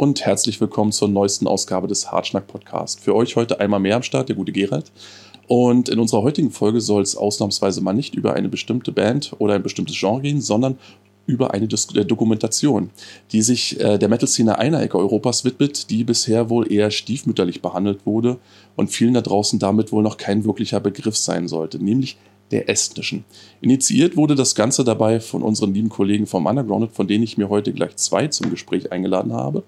Und herzlich willkommen zur neuesten Ausgabe des Hartschnack Podcast. Für euch heute einmal mehr am Start, der gute Gerald. Und in unserer heutigen Folge soll es ausnahmsweise mal nicht über eine bestimmte Band oder ein bestimmtes Genre gehen, sondern über eine Dis äh, Dokumentation, die sich äh, der Metal-Szene einer Ecke Europas widmet, die bisher wohl eher stiefmütterlich behandelt wurde und vielen da draußen damit wohl noch kein wirklicher Begriff sein sollte, nämlich der estnischen. Initiiert wurde das Ganze dabei von unseren lieben Kollegen vom Underground, von denen ich mir heute gleich zwei zum Gespräch eingeladen habe.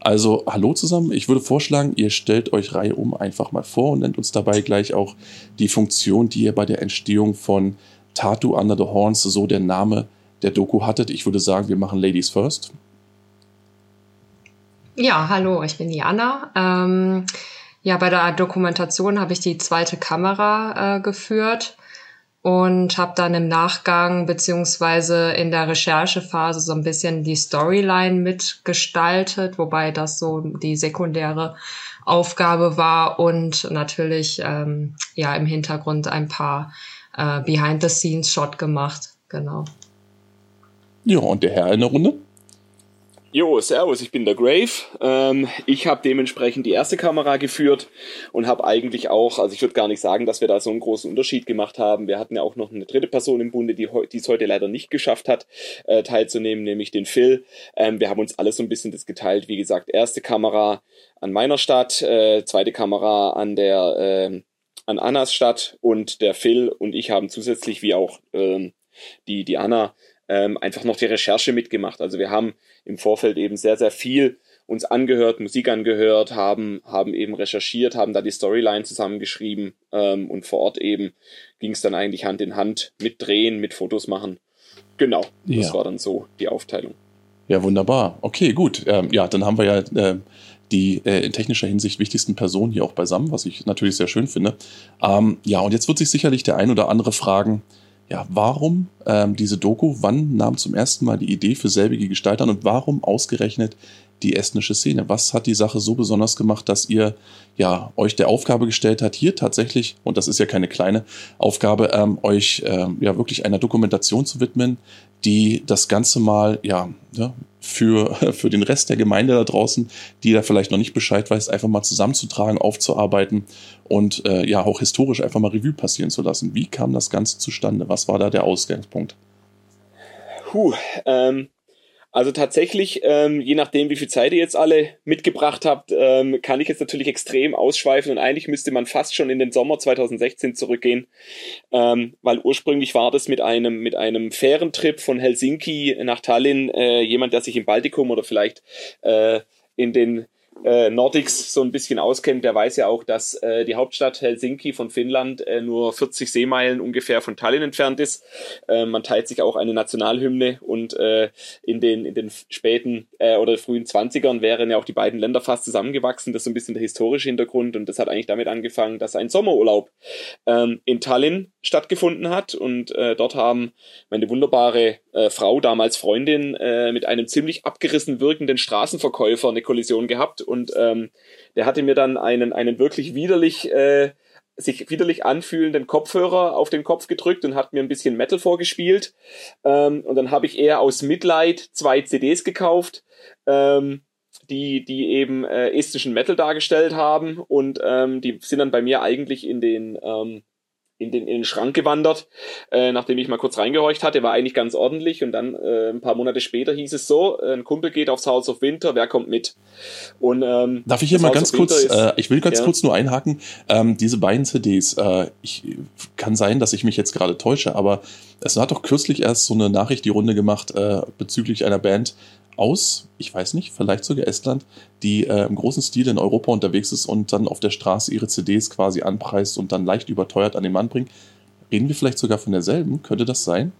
Also hallo zusammen, ich würde vorschlagen, ihr stellt euch Reihe um einfach mal vor und nennt uns dabei gleich auch die Funktion, die ihr bei der Entstehung von Tattoo Under the Horns, so der Name der Doku hattet. Ich würde sagen, wir machen Ladies First. Ja, hallo, ich bin Anna. Ähm, ja, bei der Dokumentation habe ich die zweite Kamera äh, geführt und habe dann im Nachgang beziehungsweise in der Recherchephase so ein bisschen die Storyline mitgestaltet, wobei das so die sekundäre Aufgabe war und natürlich ähm, ja im Hintergrund ein paar äh, Behind-the-Scenes-Shot gemacht, genau. Ja, und der Herr in der Runde? Jo, servus, ich bin der Grave. Ähm, ich habe dementsprechend die erste Kamera geführt und habe eigentlich auch, also ich würde gar nicht sagen, dass wir da so einen großen Unterschied gemacht haben. Wir hatten ja auch noch eine dritte Person im Bunde, die es heute leider nicht geschafft hat, äh, teilzunehmen, nämlich den Phil. Ähm, wir haben uns alles so ein bisschen das geteilt. Wie gesagt, erste Kamera an meiner Stadt, äh, zweite Kamera an der äh, an Annas Stadt und der Phil und ich haben zusätzlich wie auch ähm, die die Anna ähm, einfach noch die Recherche mitgemacht. Also wir haben im Vorfeld eben sehr, sehr viel uns angehört, Musik angehört, haben, haben eben recherchiert, haben da die Storyline zusammengeschrieben ähm, und vor Ort eben ging es dann eigentlich Hand in Hand mit Drehen, mit Fotos machen. Genau, das ja. war dann so die Aufteilung. Ja, wunderbar. Okay, gut. Ähm, ja, dann haben wir ja äh, die äh, in technischer Hinsicht wichtigsten Personen hier auch beisammen, was ich natürlich sehr schön finde. Ähm, ja, und jetzt wird sich sicherlich der ein oder andere fragen, ja, warum ähm, diese Doku, wann nahm zum ersten Mal die Idee für selbige Gestalter und warum ausgerechnet die estnische Szene? Was hat die Sache so besonders gemacht, dass ihr ja euch der Aufgabe gestellt hat, hier tatsächlich, und das ist ja keine kleine Aufgabe, ähm, euch ähm, ja wirklich einer Dokumentation zu widmen, die das Ganze mal ja, ja ne, für, für den Rest der Gemeinde da draußen, die da vielleicht noch nicht Bescheid weiß, einfach mal zusammenzutragen, aufzuarbeiten und äh, ja auch historisch einfach mal Revue passieren zu lassen. Wie kam das Ganze zustande? Was war da der Ausgangspunkt? Puh, ähm, also tatsächlich, ähm, je nachdem, wie viel Zeit ihr jetzt alle mitgebracht habt, ähm, kann ich jetzt natürlich extrem ausschweifen und eigentlich müsste man fast schon in den Sommer 2016 zurückgehen, ähm, weil ursprünglich war das mit einem mit einem fairen Trip von Helsinki nach Tallinn äh, jemand, der sich im Baltikum oder vielleicht äh, in den äh, Nordics so ein bisschen auskennt, der weiß ja auch, dass äh, die Hauptstadt Helsinki von Finnland äh, nur 40 Seemeilen ungefähr von Tallinn entfernt ist. Äh, man teilt sich auch eine Nationalhymne und äh, in den in den späten äh, oder frühen 20ern wären ja auch die beiden Länder fast zusammengewachsen. Das ist so ein bisschen der historische Hintergrund und das hat eigentlich damit angefangen, dass ein Sommerurlaub ähm, in Tallinn stattgefunden hat und äh, dort haben meine wunderbare äh, Frau, damals Freundin, äh, mit einem ziemlich abgerissen wirkenden Straßenverkäufer eine Kollision gehabt und ähm, der hatte mir dann einen, einen wirklich widerlich, äh, sich widerlich anfühlenden Kopfhörer auf den Kopf gedrückt und hat mir ein bisschen Metal vorgespielt. Ähm, und dann habe ich eher aus Mitleid zwei CDs gekauft. Ähm, die, die eben äh, estischen Metal dargestellt haben und ähm, die sind dann bei mir eigentlich in den ähm, in den, in den Schrank gewandert, äh, nachdem ich mal kurz reingehorcht hatte, war eigentlich ganz ordentlich und dann äh, ein paar Monate später hieß es so, ein Kumpel geht aufs House of Winter, wer kommt mit? Und ähm, Darf ich hier mal House ganz kurz, ist, äh, ich will ganz ja. kurz nur einhaken, ähm, diese beiden CDs, äh, ich kann sein, dass ich mich jetzt gerade täusche, aber es hat doch kürzlich erst so eine Nachricht die Runde gemacht äh, bezüglich einer Band, aus, ich weiß nicht, vielleicht sogar Estland, die äh, im großen Stil in Europa unterwegs ist und dann auf der Straße ihre CDs quasi anpreist und dann leicht überteuert an den Mann bringt. Reden wir vielleicht sogar von derselben? Könnte das sein?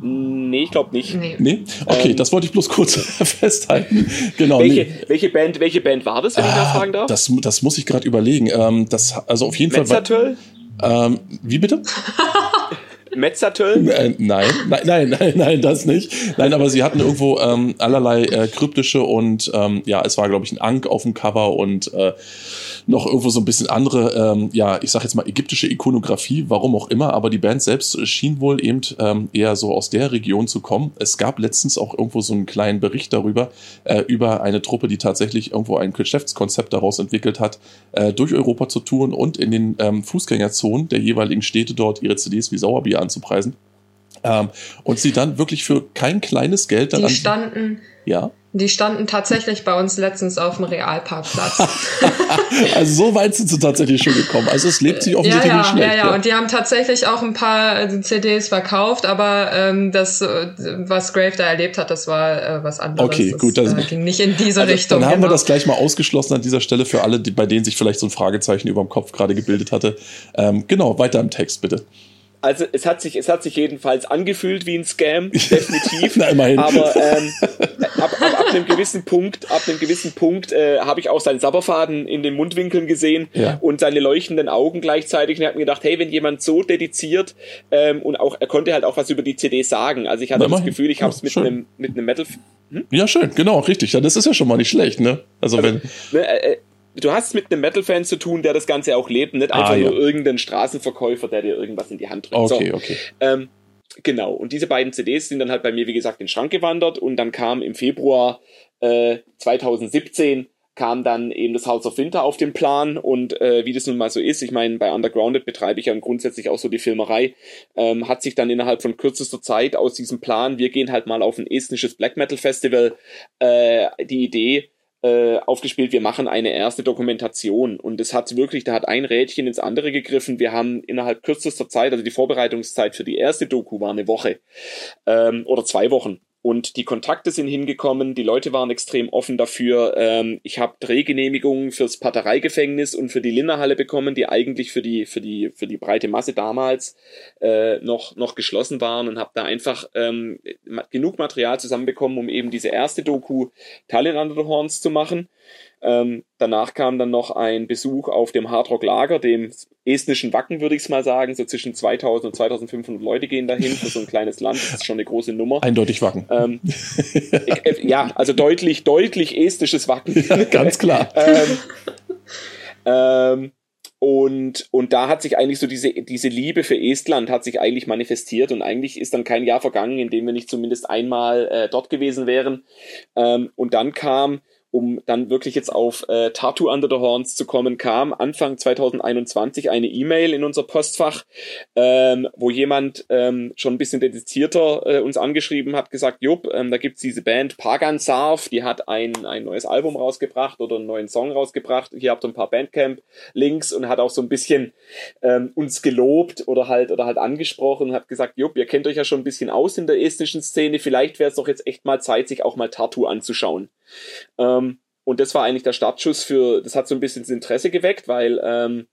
Nee, ich glaube nicht. Nee. nee? Okay, ähm, das wollte ich bloß kurz festhalten. Genau. Welche, nee. welche, Band, welche Band war das, wenn ah, ich das fragen darf? Das, das muss ich gerade überlegen. Ähm, das, also auf jeden Fall. Ähm, wie bitte? Metzatöl? Äh, nein, nein, nein, nein, nein, das nicht. Nein, aber sie hatten irgendwo ähm, allerlei äh, kryptische und ähm, ja, es war, glaube ich, ein Ankh auf dem Cover und äh, noch irgendwo so ein bisschen andere, ähm, ja, ich sag jetzt mal ägyptische Ikonografie, warum auch immer, aber die Band selbst schien wohl eben ähm, eher so aus der Region zu kommen. Es gab letztens auch irgendwo so einen kleinen Bericht darüber, äh, über eine Truppe, die tatsächlich irgendwo ein Geschäftskonzept daraus entwickelt hat, äh, durch Europa zu touren und in den ähm, Fußgängerzonen der jeweiligen Städte dort ihre CDs wie Sauerbier anzupreisen. Ähm, und sie dann wirklich für kein kleines Geld dann Die an, standen, ja. die standen tatsächlich bei uns letztens auf dem Realparkplatz. Also so weit sind sie tatsächlich schon gekommen. Also es lebt sich ja, offensichtlich ja, nicht schlecht. ja, ja. Und die haben tatsächlich auch ein paar äh, CDs verkauft, aber ähm, das, äh, was Grave da erlebt hat, das war äh, was anderes. Okay, gut, Das das- äh, ging nicht in diese Also, Richtung. Dann haben wir genau. das gleich mal ausgeschlossen an dieser Stelle für alle, die, bei denen sich vielleicht so ein Fragezeichen über dem Kopf gerade gebildet hatte. Ähm, genau, weiter im Text bitte. Also es hat sich, es hat sich jedenfalls angefühlt wie ein Scam, definitiv. Na, immerhin. Aber ähm, ab, ab, ab einem gewissen Punkt, ab einem gewissen Punkt äh, habe ich auch seinen Sabberfaden in den Mundwinkeln gesehen Ja. und seine leuchtenden Augen gleichzeitig. Und ich habe mir gedacht, hey, wenn jemand so dediziert ähm, und auch er konnte halt auch was über die CD sagen. Also ich hatte Na, das. Gefühl, ich habe es Ja, mit schön. einem mit einem Metal. Ja, schön, genau, richtig. Ja, das ist ja schon mal nicht schlecht, ne? Also wenn. Ne, äh, äh, Du hast es mit einem Metal-Fan zu tun, der das Ganze auch lebt, nicht Ah, einfach ja. nur irgendein Straßenverkäufer, der dir irgendwas in die Hand drückt. Okay, so. okay. Ähm, genau, und diese beiden CDs sind dann halt bei mir, wie gesagt, in den Schrank gewandert und dann kam im Februar äh, 2017 kam dann eben das House of Winter auf den Plan und äh, wie das nun mal so ist, ich meine, bei Undergrounded betreibe ich ja grundsätzlich auch so die Filmerei, ähm, hat sich dann innerhalb von kürzester Zeit aus diesem Plan, wir gehen halt mal auf ein estnisches Black Metal Festival, äh, die Idee äh, aufgespielt, wir machen eine erste Dokumentation und es hat wirklich, da hat ein Rädchen ins andere gegriffen. Wir haben innerhalb kürzester Zeit, also die Vorbereitungszeit für die erste Doku war eine Woche ähm, oder zwei Wochen. Und die Kontakte sind hingekommen, die Leute waren extrem offen dafür. Ähm, ich habe Drehgenehmigungen fürs Patereigefängnis und für die Linnerhalle bekommen, die eigentlich für die für die für die breite Masse damals äh, noch noch geschlossen waren und habe da einfach ähm, genug Material zusammenbekommen, um eben diese erste Doku Tallinn Under the Horns zu machen. Ähm, danach kam dann noch ein Besuch auf dem Hardrock Lager, dem estnischen Wacken, würde ich es mal sagen. So zwischen 2000 und 2500 Leute gehen dahin für so ein kleines Land. Das ist schon eine große Nummer. Eindeutig wacken. Ähm, äh, ja, also deutlich, deutlich estnisches Wacken. Ganz klar. ähm, ähm, und, und da hat sich eigentlich so diese, diese Liebe für Estland hat sich eigentlich manifestiert und eigentlich ist dann kein Jahr vergangen, in dem wir nicht zumindest einmal äh, dort gewesen wären. Ähm, und dann kam, um dann wirklich jetzt auf äh, Tartu Under the Horns zu kommen, kam Anfang 2021 eine E-Mail in unser Postfach, ähm, wo jemand ähm, schon ein bisschen dedizierter äh, uns angeschrieben hat, gesagt, Jupp, ähm, da gibt's diese Band Pagan Sarf, die hat ein, ein neues Album rausgebracht oder einen neuen Song rausgebracht. Hier habt ihr ein paar Bandcamp-Links und hat auch so ein bisschen ähm, uns gelobt oder halt oder halt angesprochen und hat gesagt, Jupp, ihr kennt euch ja schon ein bisschen aus in der estnischen Szene, vielleicht wäre es doch jetzt echt mal Zeit, sich auch mal Tartu anzuschauen. Ähm, und das war eigentlich der Startschuss für, das hat so ein bisschen das Interesse geweckt, weil ähm,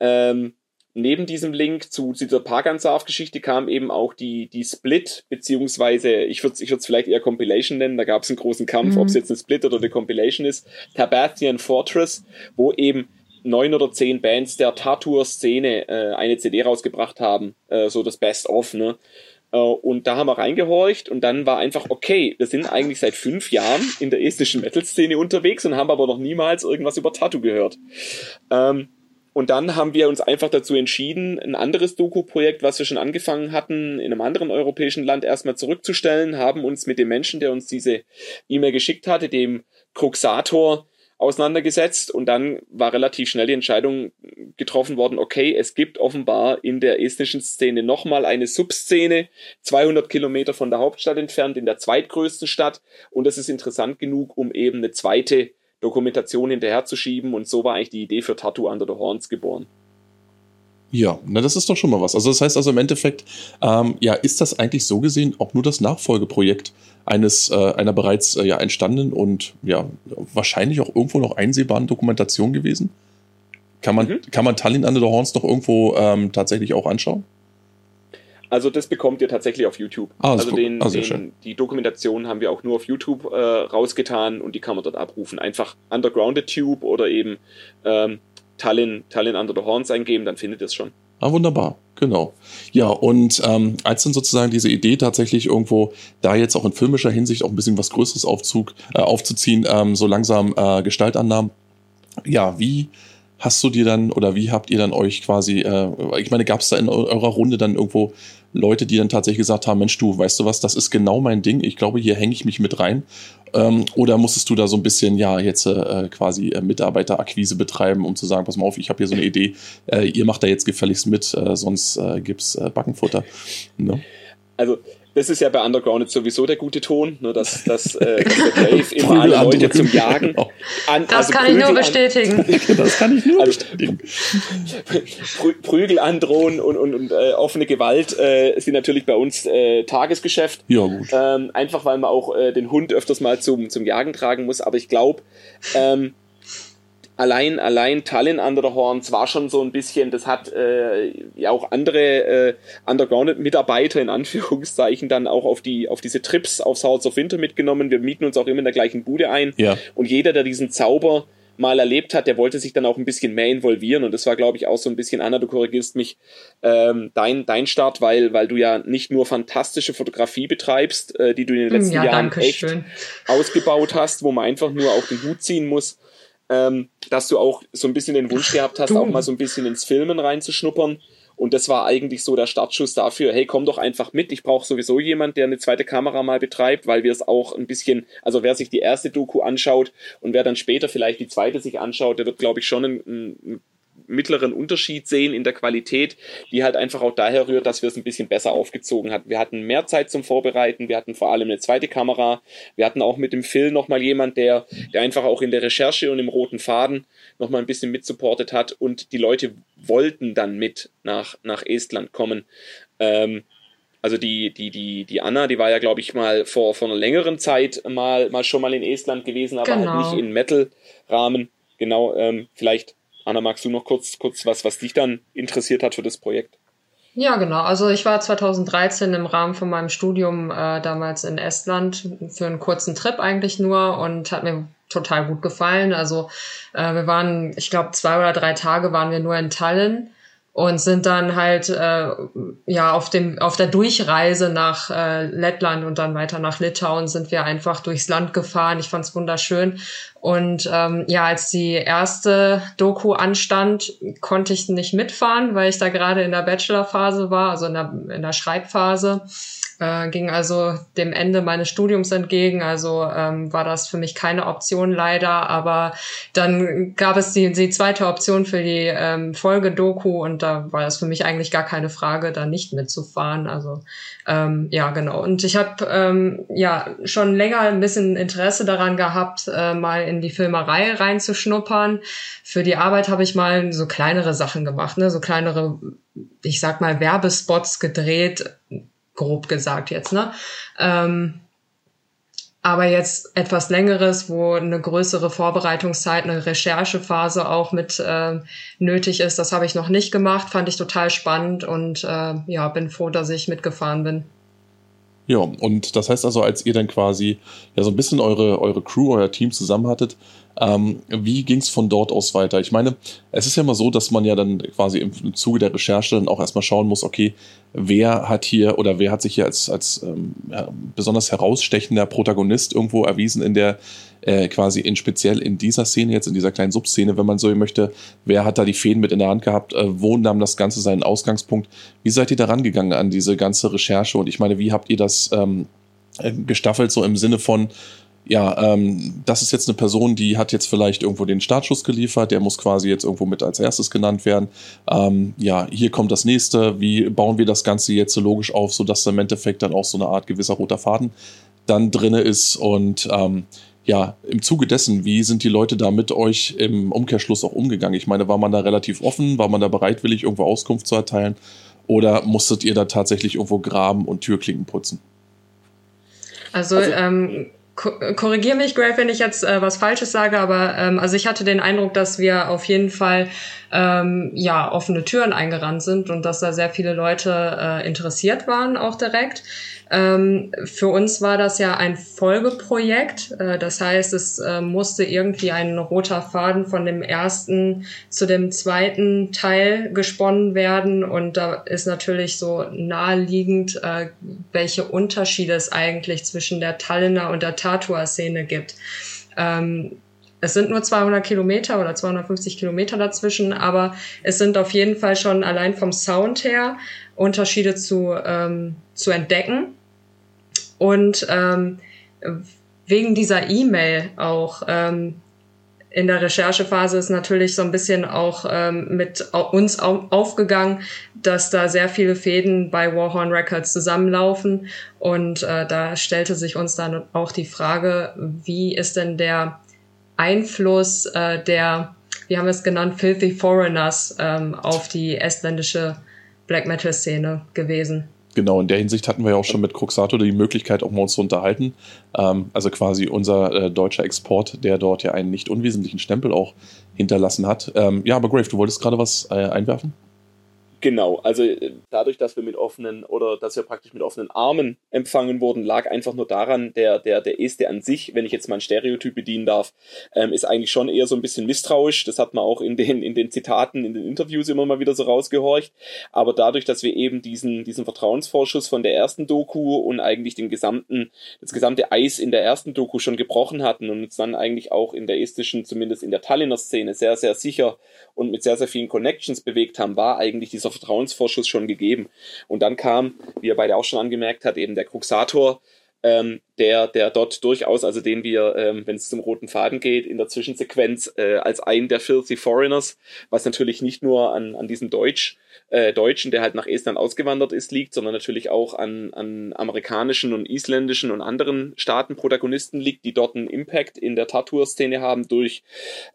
ähm, neben diesem Link zu, zu dieser Pagan-Sarf-Geschichte kam eben auch die, die Split, beziehungsweise ich würde es ich würd's vielleicht eher Compilation nennen, da gab es einen großen Kampf, Mhm. ob es jetzt eine Split oder eine Compilation ist, Tabathian Fortress, wo eben neun oder zehn Bands der Tatur-Szene äh, eine CD rausgebracht haben, äh, so das Best-of, ne? Äh, Und da haben wir reingehorcht und dann war einfach, okay, wir sind eigentlich seit fünf Jahren in der estnischen Metal-Szene unterwegs und haben aber noch niemals irgendwas über Tattoo gehört. Ähm, und dann haben wir uns einfach dazu entschieden, ein anderes Doku-Projekt, was wir schon angefangen hatten, in einem anderen europäischen Land erstmal zurückzustellen, haben uns mit dem Menschen, der uns diese E-Mail geschickt hatte, dem Cruxator, auseinandergesetzt und dann war relativ schnell die Entscheidung getroffen worden, okay, es gibt offenbar in der estnischen Szene nochmal eine Subszene, 200 Kilometer von der Hauptstadt entfernt, in der zweitgrößten Stadt und das ist interessant genug, um eben eine zweite Dokumentation hinterherzuschieben und so war eigentlich die Idee für Tattoo Under the Horns geboren. Ja, na, das ist doch schon mal was. Also das heißt also im Endeffekt, ähm, ja, ist das eigentlich so gesehen auch nur das Nachfolgeprojekt eines äh, einer bereits äh, ja entstandenen und ja wahrscheinlich auch irgendwo noch einsehbaren Dokumentation gewesen? Kann man Mhm. kann man Tallinn Under the Horns noch irgendwo ähm, tatsächlich auch anschauen? Also das bekommt ihr tatsächlich auf YouTube. Ah, also den, ah, den, die Dokumentation haben wir auch nur auf YouTube äh, rausgetan und die kann man dort abrufen. Einfach Undergrounded Tube oder eben ähm, Tallinn, Tallinn Under the Horns eingeben, dann findet ihr es schon. Ah, wunderbar. Genau. Ja, und ähm, als dann sozusagen diese Idee tatsächlich irgendwo da jetzt auch in filmischer Hinsicht auch ein bisschen was Größeres Aufzug, äh, aufzuziehen, ähm, so langsam äh, Gestalt annahm, ja, wie hast du dir dann oder wie habt ihr dann euch quasi, äh, ich meine, gab es da in eurer Runde dann irgendwo Leute, die dann tatsächlich gesagt haben, Mensch, du, weißt du was, das ist genau mein Ding, ich glaube, hier hänge ich mich mit rein. Ähm, oder musstest du da so ein bisschen, ja, jetzt äh, quasi äh, Mitarbeiterakquise betreiben, um zu sagen, pass mal auf, ich habe hier so eine Idee, äh, ihr macht da jetzt gefälligst mit, äh, sonst äh, gibt's äh, Backenfutter. Ne? Also das ist ja bei Underground sowieso der gute Ton, ne, dass, dass äh, Dave immer alle Leute zum Jagen. Genau. An, das also kann Prügel ich nur bestätigen. An, das kann ich nur also, bestätigen. Prügel androhen und, und, und äh, offene Gewalt äh, sind natürlich bei uns äh, Tagesgeschäft. Ja, gut. Ähm, einfach weil man auch äh, den Hund öfters mal zum, zum Jagen tragen muss. Aber ich glaube, ähm, allein, allein Tallinn Under the Horns war schon so ein bisschen, das hat äh, ja auch andere äh, Underground-Mitarbeiter in Anführungszeichen dann auch auf die auf diese Trips auf South of Winter mitgenommen. Wir mieten uns auch immer in der gleichen Bude ein. Ja. Und jeder, der diesen Zauber mal erlebt hat, der wollte sich dann auch ein bisschen mehr involvieren und das war, glaube ich, auch so ein bisschen, Anna, du korrigierst mich, ähm, dein, dein Start, weil, weil du ja nicht nur fantastische Fotografie betreibst, äh, die du in den letzten ja, Jahren echt schön. ausgebaut hast, wo man einfach nur auch den Hut ziehen muss, ähm, dass du auch so ein bisschen den Wunsch gehabt hast, auch mal so ein bisschen ins Filmen reinzuschnuppern. Und das war eigentlich so der Startschuss dafür, hey, komm doch einfach mit. Ich brauche sowieso jemand, der eine zweite Kamera mal betreibt, weil wir es auch ein bisschen, also wer sich die erste Doku anschaut und wer dann später vielleicht die zweite sich anschaut, der wird, glaube ich, schon ein, ein mittleren Unterschied sehen in der Qualität, die halt einfach auch daher rührt, dass wir es ein bisschen besser aufgezogen hatten. Wir hatten mehr Zeit zum Vorbereiten, wir hatten vor allem eine zweite Kamera, wir hatten auch mit dem Phil nochmal jemand, der, der einfach auch in der Recherche und im roten Faden nochmal ein bisschen mitsupportet hat und die Leute wollten dann mit nach, nach Estland kommen. Ähm, also die, die, die, die Anna, die war ja, glaube ich, mal vor, vor einer längeren Zeit mal, mal schon mal in Estland gewesen, aber halt genau. halt nicht in Metal-Rahmen. Genau, ähm, vielleicht Anna, magst du noch kurz, kurz was, was dich dann interessiert hat für das Projekt? Ja, genau. Also ich war 2013 im Rahmen von meinem Studium äh, damals in Estland für einen kurzen Trip eigentlich nur und hat mir total gut gefallen. Also äh, wir waren, ich glaube, zwei oder drei Tage waren wir nur in Tallinn und sind dann halt äh, ja auf dem auf der Durchreise nach äh, Lettland und dann weiter nach Litauen sind wir einfach durchs Land gefahren. Ich fand's wunderschön und ähm, ja, als die erste Doku anstand, konnte ich nicht mitfahren, weil ich da gerade in der Bachelorphase war, also in der, in der Schreibphase. Äh, ging also dem Ende meines Studiums entgegen, also ähm, war das für mich keine Option leider, aber dann gab es die, die zweite Option für die ähm, Folgedoku und da war es für mich eigentlich gar keine Frage, da nicht mitzufahren. Also ähm, ja, genau. Und ich habe ähm, ja schon länger ein bisschen Interesse daran gehabt, äh, mal in die Filmerei reinzuschnuppern. Für die Arbeit habe ich mal so kleinere Sachen gemacht, ne, so kleinere, ich sag mal Werbespots gedreht grob gesagt jetzt, ne? Ähm, aber jetzt etwas längeres, wo eine größere Vorbereitungszeit, eine Recherchephase auch mit äh, nötig ist, das habe ich noch nicht gemacht, fand ich total spannend und äh, ja, bin froh, dass ich mitgefahren bin. Ja, und das heißt also, als ihr dann quasi ja so ein bisschen eure, eure Crew, euer Team zusammen hattet, ähm, wie ging es von dort aus weiter? Ich meine, es ist ja immer so, dass man ja dann quasi im Zuge der Recherche dann auch erstmal schauen muss, okay, wer hat hier oder wer hat sich hier als, als ähm, besonders herausstechender Protagonist irgendwo erwiesen in der, äh, quasi in speziell in dieser Szene, jetzt in dieser kleinen Subszene, wenn man so möchte, wer hat da die Fäden mit in der Hand gehabt, äh, wo nahm das Ganze seinen Ausgangspunkt? Wie seid ihr da rangegangen an diese ganze Recherche? Und ich meine, wie habt ihr das ähm, äh, gestaffelt, so im Sinne von, ja, ähm, das ist jetzt eine Person, die hat jetzt vielleicht irgendwo den Startschuss geliefert, der muss quasi jetzt irgendwo mit als erstes genannt werden. Ähm, ja, hier kommt das nächste. Wie bauen wir das Ganze jetzt so logisch auf, sodass im Endeffekt dann auch so eine Art gewisser roter Faden dann drinne ist und ähm, ja, im Zuge dessen, wie sind die Leute da mit euch im Umkehrschluss auch umgegangen? Ich meine, war man da relativ offen? War man da bereitwillig, irgendwo Auskunft zu erteilen? Oder musstet ihr da tatsächlich irgendwo graben und Türklinken putzen? Also, also ähm, korrigiere mich, Grave, wenn ich jetzt äh, was Falsches sage, aber ähm, also ich hatte den Eindruck, dass wir auf jeden Fall ähm, ja offene Türen eingerannt sind und dass da sehr viele Leute äh, interessiert waren auch direkt. Ähm, für uns war das ja ein Folgeprojekt. Äh, das heißt, es äh, musste irgendwie ein roter Faden von dem ersten zu dem zweiten Teil gesponnen werden. Und da ist natürlich so naheliegend, äh, welche Unterschiede es eigentlich zwischen der Tallinner und der Tatua-Szene gibt. Ähm, es sind nur 200 Kilometer oder 250 Kilometer dazwischen, aber es sind auf jeden Fall schon allein vom Sound her Unterschiede zu, ähm, zu entdecken. Und ähm, wegen dieser E-Mail auch ähm, in der Recherchephase ist natürlich so ein bisschen auch ähm, mit uns aufgegangen, dass da sehr viele Fäden bei Warhorn Records zusammenlaufen. Und äh, da stellte sich uns dann auch die Frage, wie ist denn der Einfluss äh, der, wie haben wir es genannt, Filthy Foreigners ähm, auf die estländische Black Metal Szene gewesen. Genau, in der Hinsicht hatten wir ja auch schon mit Cruxato die Möglichkeit, auch mal uns zu unterhalten. Ähm, also quasi unser äh, deutscher Export, der dort ja einen nicht unwesentlichen Stempel auch hinterlassen hat. Ähm, ja, aber Grave, du wolltest gerade was äh, einwerfen? Genau, also äh, dadurch, dass wir mit offenen oder dass wir praktisch mit offenen Armen empfangen wurden, lag einfach nur daran, der, der, der Este an sich, wenn ich jetzt mal ein Stereotyp bedienen darf, ähm, ist eigentlich schon eher so ein bisschen misstrauisch. Das hat man auch in den, in den Zitaten, in den Interviews immer mal wieder so rausgehorcht. Aber dadurch, dass wir eben diesen, diesen Vertrauensvorschuss von der ersten Doku und eigentlich den gesamten, das gesamte Eis in der ersten Doku schon gebrochen hatten und uns dann eigentlich auch in der estischen, zumindest in der Tallinner Szene, sehr, sehr sicher und mit sehr, sehr vielen Connections bewegt haben, war eigentlich dieser Vertrauensvorschuss schon gegeben. Und dann kam, wie er beide auch schon angemerkt hat, eben der Cruxator, ähm, der, der dort durchaus, also den wir, ähm, wenn es zum roten Faden geht, in der Zwischensequenz äh, als einen der Filthy Foreigners, was natürlich nicht nur an, an diesem Deutsch, äh, Deutschen, der halt nach Estland ausgewandert ist, liegt, sondern natürlich auch an, an amerikanischen und isländischen und anderen Staatenprotagonisten liegt, die dort einen Impact in der Tattoo-Szene haben, durch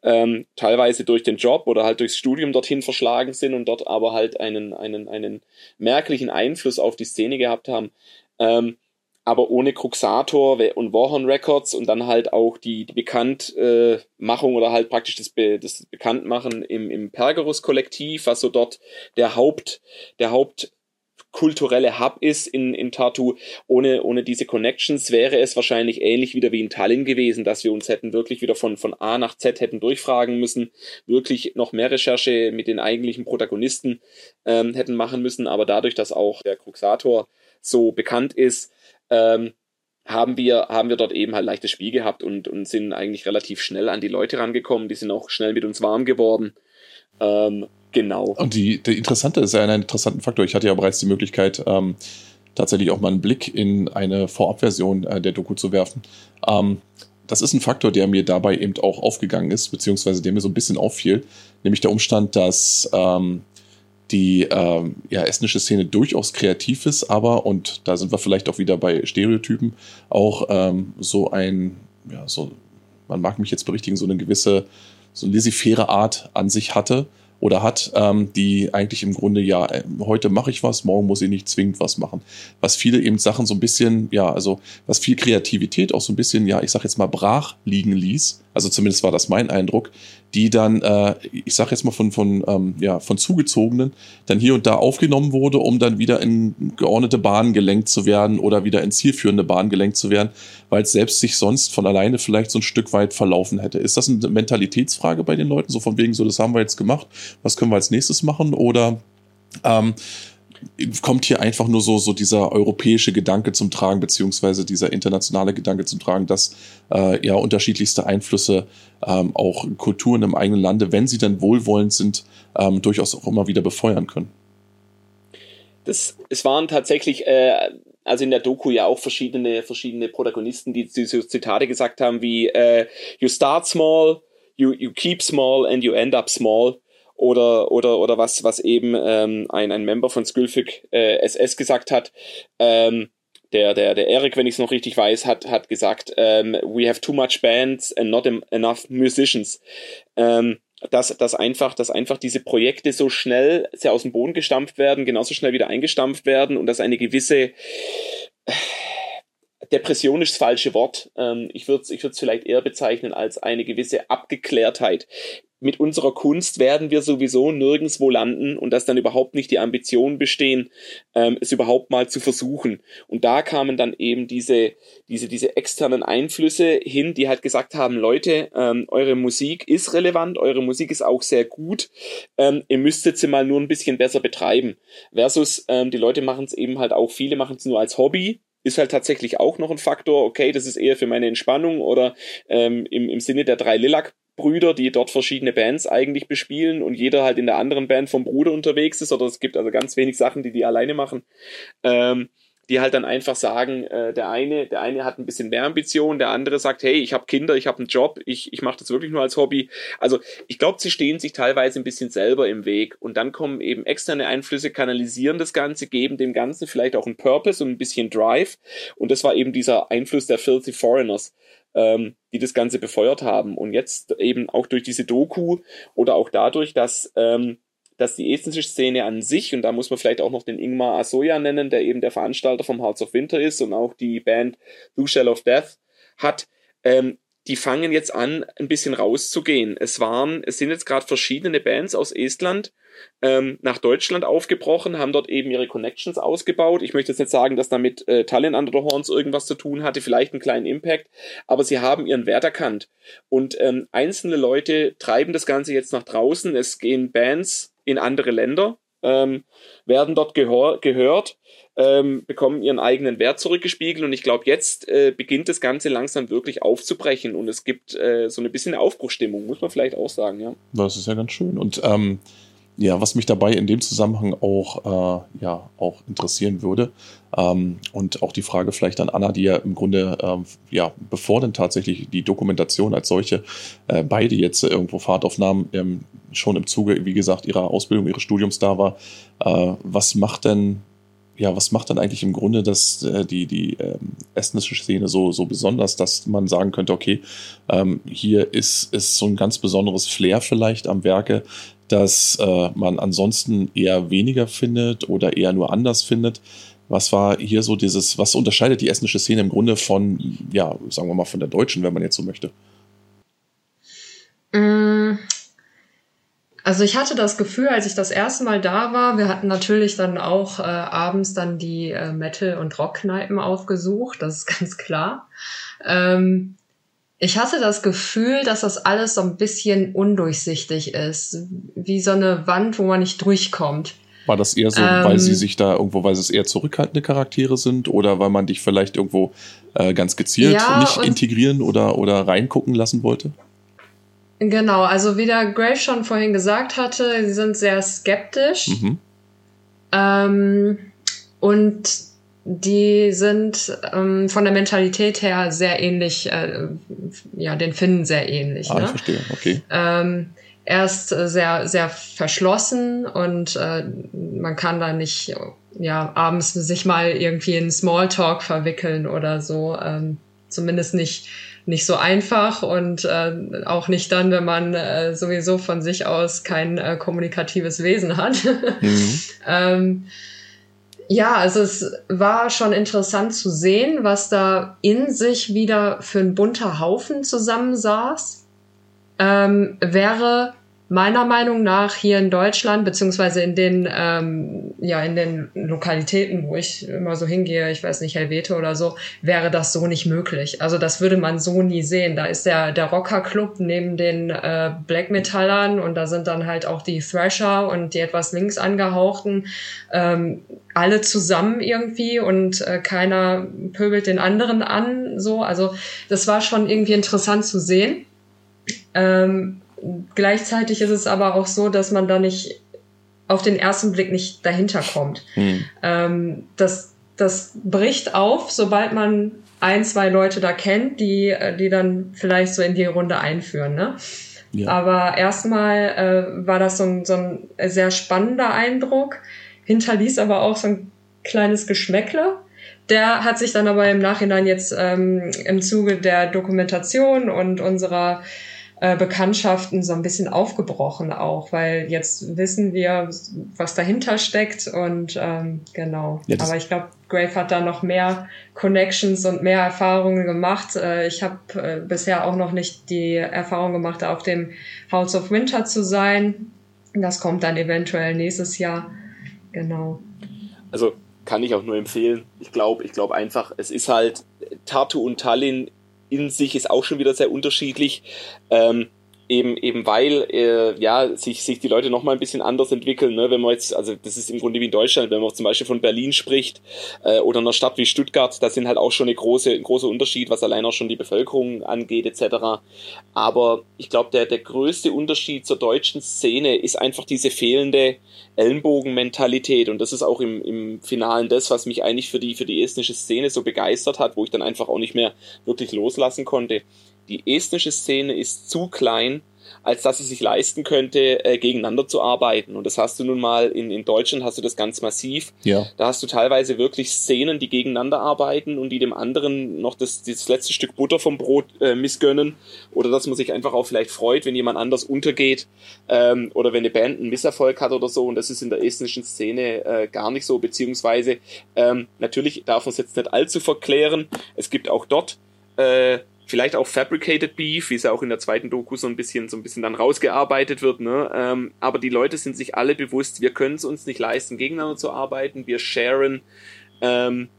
ähm, teilweise durch den Job oder halt durchs Studium dorthin verschlagen sind und dort aber halt einen, einen, einen merklichen Einfluss auf die Szene gehabt haben. Ähm, aber ohne Cruxator und Warhorn Records und dann halt auch die, die Bekanntmachung oder halt praktisch das, Be das Bekanntmachen im, im Pergerus-Kollektiv, was so dort der Haupt, der Haupt kulturelle Hub ist in, in Tartu. Ohne, ohne diese Connections wäre es wahrscheinlich ähnlich wieder wie in Tallinn gewesen, dass wir uns hätten wirklich wieder von, von A nach Z hätten durchfragen müssen, wirklich noch mehr Recherche mit den eigentlichen Protagonisten ähm, hätten machen müssen. Aber dadurch, dass auch der Cruxator so bekannt ist, ähm, haben wir, haben wir dort eben halt leichtes Spiel gehabt und, und sind eigentlich relativ schnell an die Leute rangekommen. Die sind auch schnell mit uns warm geworden. Ähm, genau. Und die, der interessante ist ja ein interessanter Faktor. Ich hatte ja bereits die Möglichkeit, ähm, tatsächlich auch mal einen Blick in eine Vorabversion äh, der Doku zu werfen. Ähm, das ist ein Faktor, der mir dabei eben auch aufgegangen ist, beziehungsweise der mir so ein bisschen auffiel, nämlich der Umstand, dass ähm, die ähm, ja, estnische Szene durchaus kreativ ist, aber, und da sind wir vielleicht auch wieder bei Stereotypen, auch ähm, so ein, ja, so, man mag mich jetzt berichtigen, so eine gewisse, so eine Art an sich hatte, oder hat, ähm, die eigentlich im Grunde ja, äh, heute mache ich was, morgen muss ich nicht zwingend was machen. Was viele eben Sachen so ein bisschen, ja, also was viel Kreativität auch so ein bisschen, ja, ich sag jetzt mal brach liegen ließ. Also zumindest war das mein Eindruck, die dann, äh, ich sag jetzt mal von, von, ähm, ja, von Zugezogenen dann hier und da aufgenommen wurde, um dann wieder in geordnete Bahnen gelenkt zu werden oder wieder in zielführende Bahnen gelenkt zu werden, weil es selbst sich sonst von alleine vielleicht so ein Stück weit verlaufen hätte. Ist das eine Mentalitätsfrage bei den Leuten? So von wegen, so das haben wir jetzt gemacht, was können wir als nächstes machen? Oder ähm, kommt hier einfach nur so, so dieser europäische Gedanke zum Tragen, beziehungsweise dieser internationale Gedanke zum Tragen, dass äh, ja unterschiedlichste Einflüsse ähm, auch Kulturen im eigenen Lande, wenn sie dann wohlwollend sind, ähm, durchaus auch immer wieder befeuern können. Das, es waren tatsächlich, äh, also in der Doku ja auch verschiedene, verschiedene Protagonisten, die diese Zitate gesagt haben wie äh, You start small, you, you keep small and you end up small oder oder oder was was eben ähm, ein ein Member von Skülfik äh, SS gesagt hat. Ähm, der der der Eric, wenn ich es noch richtig weiß, hat hat gesagt, ähm, we have too much bands and not enough musicians. Ähm, dass, dass einfach, dass einfach diese Projekte so schnell sehr aus dem Boden gestampft werden, genauso schnell wieder eingestampft werden und dass eine gewisse Depression ist das falsche Wort. Ähm, ich würde es ich vielleicht eher bezeichnen als eine gewisse Abgeklärtheit mit unserer Kunst werden wir sowieso nirgendswo landen und dass dann überhaupt nicht die Ambitionen bestehen, ähm, es überhaupt mal zu versuchen. Und da kamen dann eben diese, diese, diese externen Einflüsse hin, die halt gesagt haben, Leute, ähm, eure Musik ist relevant, eure Musik ist auch sehr gut, ähm, ihr müsstet sie mal nur ein bisschen besser betreiben. Versus ähm, die Leute machen es eben halt auch, viele machen es nur als Hobby, ist halt tatsächlich auch noch ein Faktor, okay, das ist eher für meine Entspannung oder ähm, im, im Sinne der drei Lilac Brüder, die dort verschiedene Bands eigentlich bespielen und jeder halt in der anderen Band vom Bruder unterwegs ist oder es gibt also ganz wenig Sachen, die die alleine machen. Ähm, die halt dann einfach sagen, äh, der eine, der eine hat ein bisschen mehr Ambition, der andere sagt, hey, ich habe Kinder, ich habe einen Job, ich, ich mache das wirklich nur als Hobby. Also ich glaube, sie stehen sich teilweise ein bisschen selber im Weg und dann kommen eben externe Einflüsse, kanalisieren das Ganze, geben dem Ganzen vielleicht auch einen Purpose und ein bisschen Drive und das war eben dieser Einfluss der Filthy Foreigners ähm, die das Ganze befeuert haben. Und jetzt eben auch durch diese Doku oder auch dadurch, dass, ähm, dass die estnische Szene an sich, und da muss man vielleicht auch noch den Ingmar Asoya nennen, der eben der Veranstalter vom Hearts of Winter ist und auch die Band Blue Shell of Death hat, ähm, die fangen jetzt an, ein bisschen rauszugehen. Es waren, es sind jetzt gerade verschiedene Bands aus Estland ähm, nach Deutschland aufgebrochen, haben dort eben ihre Connections ausgebaut. Ich möchte jetzt nicht sagen, dass damit äh, Talent Under the Horns irgendwas zu tun hatte, vielleicht einen kleinen Impact, aber sie haben ihren Wert erkannt. Und ähm, einzelne Leute treiben das Ganze jetzt nach draußen. Es gehen Bands in andere Länder, ähm, werden dort gehört ähm, bekommen ihren eigenen Wert zurückgespiegelt und ich glaube, jetzt äh, beginnt das Ganze langsam wirklich aufzubrechen und es gibt äh, so ein bisschen Aufbruchstimmung, muss man vielleicht auch sagen, ja. Das ist ja ganz schön und ähm, ja, was mich dabei in dem Zusammenhang auch, äh, ja, auch interessieren würde ähm, und auch die Frage vielleicht an Anna, die ja im Grunde, ähm, ja, bevor denn tatsächlich die Dokumentation als solche äh, beide jetzt irgendwo Fahrt aufnahmen, ähm, schon im Zuge, wie gesagt, ihrer Ausbildung, ihres Studiums da war, äh, was macht denn ja, was macht dann eigentlich im Grunde das, äh, die, die ähm, estnische Szene so, so besonders, dass man sagen könnte, okay, ähm, hier ist, ist so ein ganz besonderes Flair vielleicht am Werke, das äh, man ansonsten eher weniger findet oder eher nur anders findet. Was war hier so dieses, was unterscheidet die estnische Szene im Grunde von, ja, sagen wir mal, von der deutschen, wenn man jetzt so möchte? Mm, also ich hatte das Gefühl, als ich das erste Mal da war, wir hatten natürlich dann auch äh, abends dann die äh, Metal- und Rockkneipen aufgesucht, das ist ganz klar. Ähm, ich hatte das Gefühl, dass das alles so ein bisschen undurchsichtig ist, wie so eine Wand, wo man nicht durchkommt. War das eher so, ähm, weil sie sich da irgendwo, weil es eher zurückhaltende Charaktere sind oder weil man dich vielleicht irgendwo äh, ganz gezielt ja, nicht integrieren oder, oder reingucken lassen wollte? Genau, also wie der Grace schon vorhin gesagt hatte, sie sind sehr skeptisch. Mhm. Ähm, und die sind ähm, von der Mentalität her sehr ähnlich, äh, ja, den Finnen sehr ähnlich. Ah, ne? ich verstehe, okay. Ähm, er ist sehr, sehr verschlossen und äh, man kann da nicht, ja, abends sich mal irgendwie in Smalltalk verwickeln oder so. Ähm, zumindest nicht nicht so einfach und äh, auch nicht dann, wenn man äh, sowieso von sich aus kein äh, kommunikatives Wesen hat. Mhm. ähm, ja, also es war schon interessant zu sehen, was da in sich wieder für ein bunter Haufen zusammensaß. Ähm, wäre meiner Meinung nach hier in Deutschland, beziehungsweise in den, ähm, ja, in den Lokalitäten, wo ich immer so hingehe, ich weiß nicht, Helvete oder so, wäre das so nicht möglich. Also das würde man so nie sehen. Da ist der, der Rocker-Club neben den äh, Black Metallern und da sind dann halt auch die Thrasher und die etwas links angehauchten, ähm, alle zusammen irgendwie und äh, keiner pöbelt den anderen an, so. Also das war schon irgendwie interessant zu sehen. Ähm, gleichzeitig ist es aber auch so, dass man da nicht auf den ersten Blick nicht dahinter kommt. Hm. Ähm, das, das bricht auf, sobald man ein, zwei Leute da kennt, die, die dann vielleicht so in die Runde einführen. Ne? Ja. Aber erstmal äh, war das so ein, so ein sehr spannender Eindruck, hinterließ aber auch so ein kleines Geschmäckle. Der hat sich dann aber im Nachhinein jetzt ähm, im Zuge der Dokumentation und unserer äh, Bekanntschaften so ein bisschen aufgebrochen auch, weil jetzt wissen wir, was dahinter steckt und ähm, genau. Ja, Aber ich glaube, Grave hat da noch mehr Connections und mehr Erfahrungen gemacht. Äh, ich habe äh, bisher auch noch nicht die Erfahrung gemacht, auf dem House of Winter zu sein. Das kommt dann eventuell nächstes Jahr. Genau. Also kann ich auch nur empfehlen. Ich glaube, ich glaube einfach, es ist halt Tartu und Tallinn in sich ist auch schon wieder sehr unterschiedlich. Ähm, eben, eben weil äh, ja, sich, sich die Leute noch mal ein bisschen anders entwickeln. Ne? Wenn man jetzt, also das ist im Grunde wie in Deutschland, wenn man zum Beispiel von Berlin spricht äh, oder einer Stadt wie Stuttgart, da sind halt auch schon eine große, ein großer Unterschied, was allein auch schon die Bevölkerung angeht, etc. Aber ich glaube, der, der größte Unterschied zur deutschen Szene ist einfach diese fehlende Ellenbogenmentalität. Und das ist auch im, im Finalen das, was mich eigentlich für die, für die estnische Szene so begeistert hat, wo ich dann einfach auch nicht mehr wirklich loslassen konnte die estnische Szene ist zu klein, als dass sie sich leisten könnte, äh, gegeneinander zu arbeiten. Und das hast du nun mal in, in Deutschland hast du das ganz massiv. Ja. Da hast du teilweise wirklich Szenen, die gegeneinander arbeiten und die dem anderen noch das, das letzte Stück Butter vom Brot äh, missgönnen. Oder dass man sich einfach auch vielleicht freut, wenn jemand anders untergeht ähm, oder wenn eine Band einen Misserfolg hat oder so. Und das ist in der estnischen Szene äh, gar nicht so. Beziehungsweise ähm, natürlich darf man es jetzt nicht allzu verklären. Es gibt auch dort äh, vielleicht auch Fabricated Beef, wie es ja auch in der zweiten Doku so ein bisschen, so ein bisschen dann rausgearbeitet wird, ne? Ähm, aber die Leute sind sich alle bewusst, wir können es uns nicht leisten, gegeneinander zu arbeiten. Wir sharen ähm,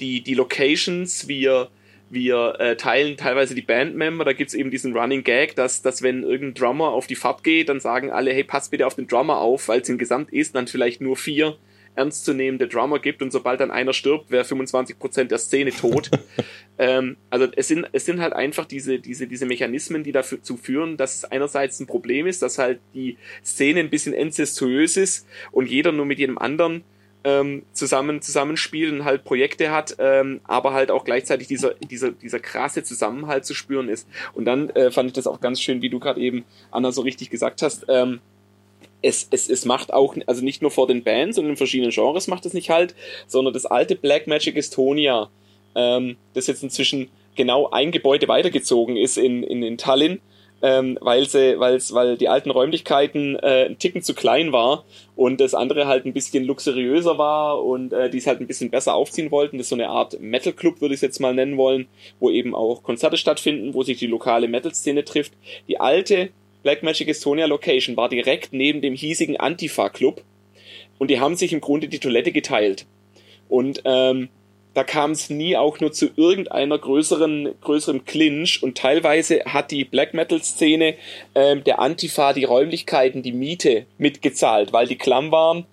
die, die Locations, wir, wir äh, teilen teilweise die Bandmember, da gibt's eben diesen Running Gag, dass, dass wenn irgendein Drummer auf die Fahrt geht, dann sagen alle, hey, pass bitte auf den Drummer auf, weil es in Gesamtestland vielleicht nur vier ernstzunehmende Drummer gibt und sobald dann einer stirbt, wäre 25% der Szene tot. ähm, also es sind, es sind halt einfach diese, diese, diese Mechanismen, die dazu führen, dass es einerseits ein Problem ist, dass halt die Szene ein bisschen incestuös ist und jeder nur mit jedem anderen ähm, zusammen zusammenspielt und halt Projekte hat, ähm, aber halt auch gleichzeitig dieser, dieser, dieser krasse Zusammenhalt zu spüren ist. Und dann äh, fand ich das auch ganz schön, wie du gerade eben, Anna, so richtig gesagt hast, ähm, es, es, es macht auch, also nicht nur vor den Bands und in verschiedenen Genres macht es nicht halt, sondern das alte Black Magic Estonia, ähm, das jetzt inzwischen genau ein Gebäude weitergezogen ist in, in, in Tallinn, ähm, weil sie, weil's, weil die alten Räumlichkeiten äh, ein Ticken zu klein war und das andere halt ein bisschen luxuriöser war und äh, die es halt ein bisschen besser aufziehen wollten. Das ist so eine Art Metal Club, würde ich es jetzt mal nennen wollen, wo eben auch Konzerte stattfinden, wo sich die lokale Metal-Szene trifft. Die alte Black Magic Estonia Location war direkt neben dem hiesigen Antifa-Club und die haben sich im Grunde die Toilette geteilt. Und ähm, da kam es nie auch nur zu irgendeiner größeren, größeren Clinch. Und teilweise hat die Black Metal Szene ähm, der Antifa die Räumlichkeiten, die Miete mitgezahlt, weil die klamm waren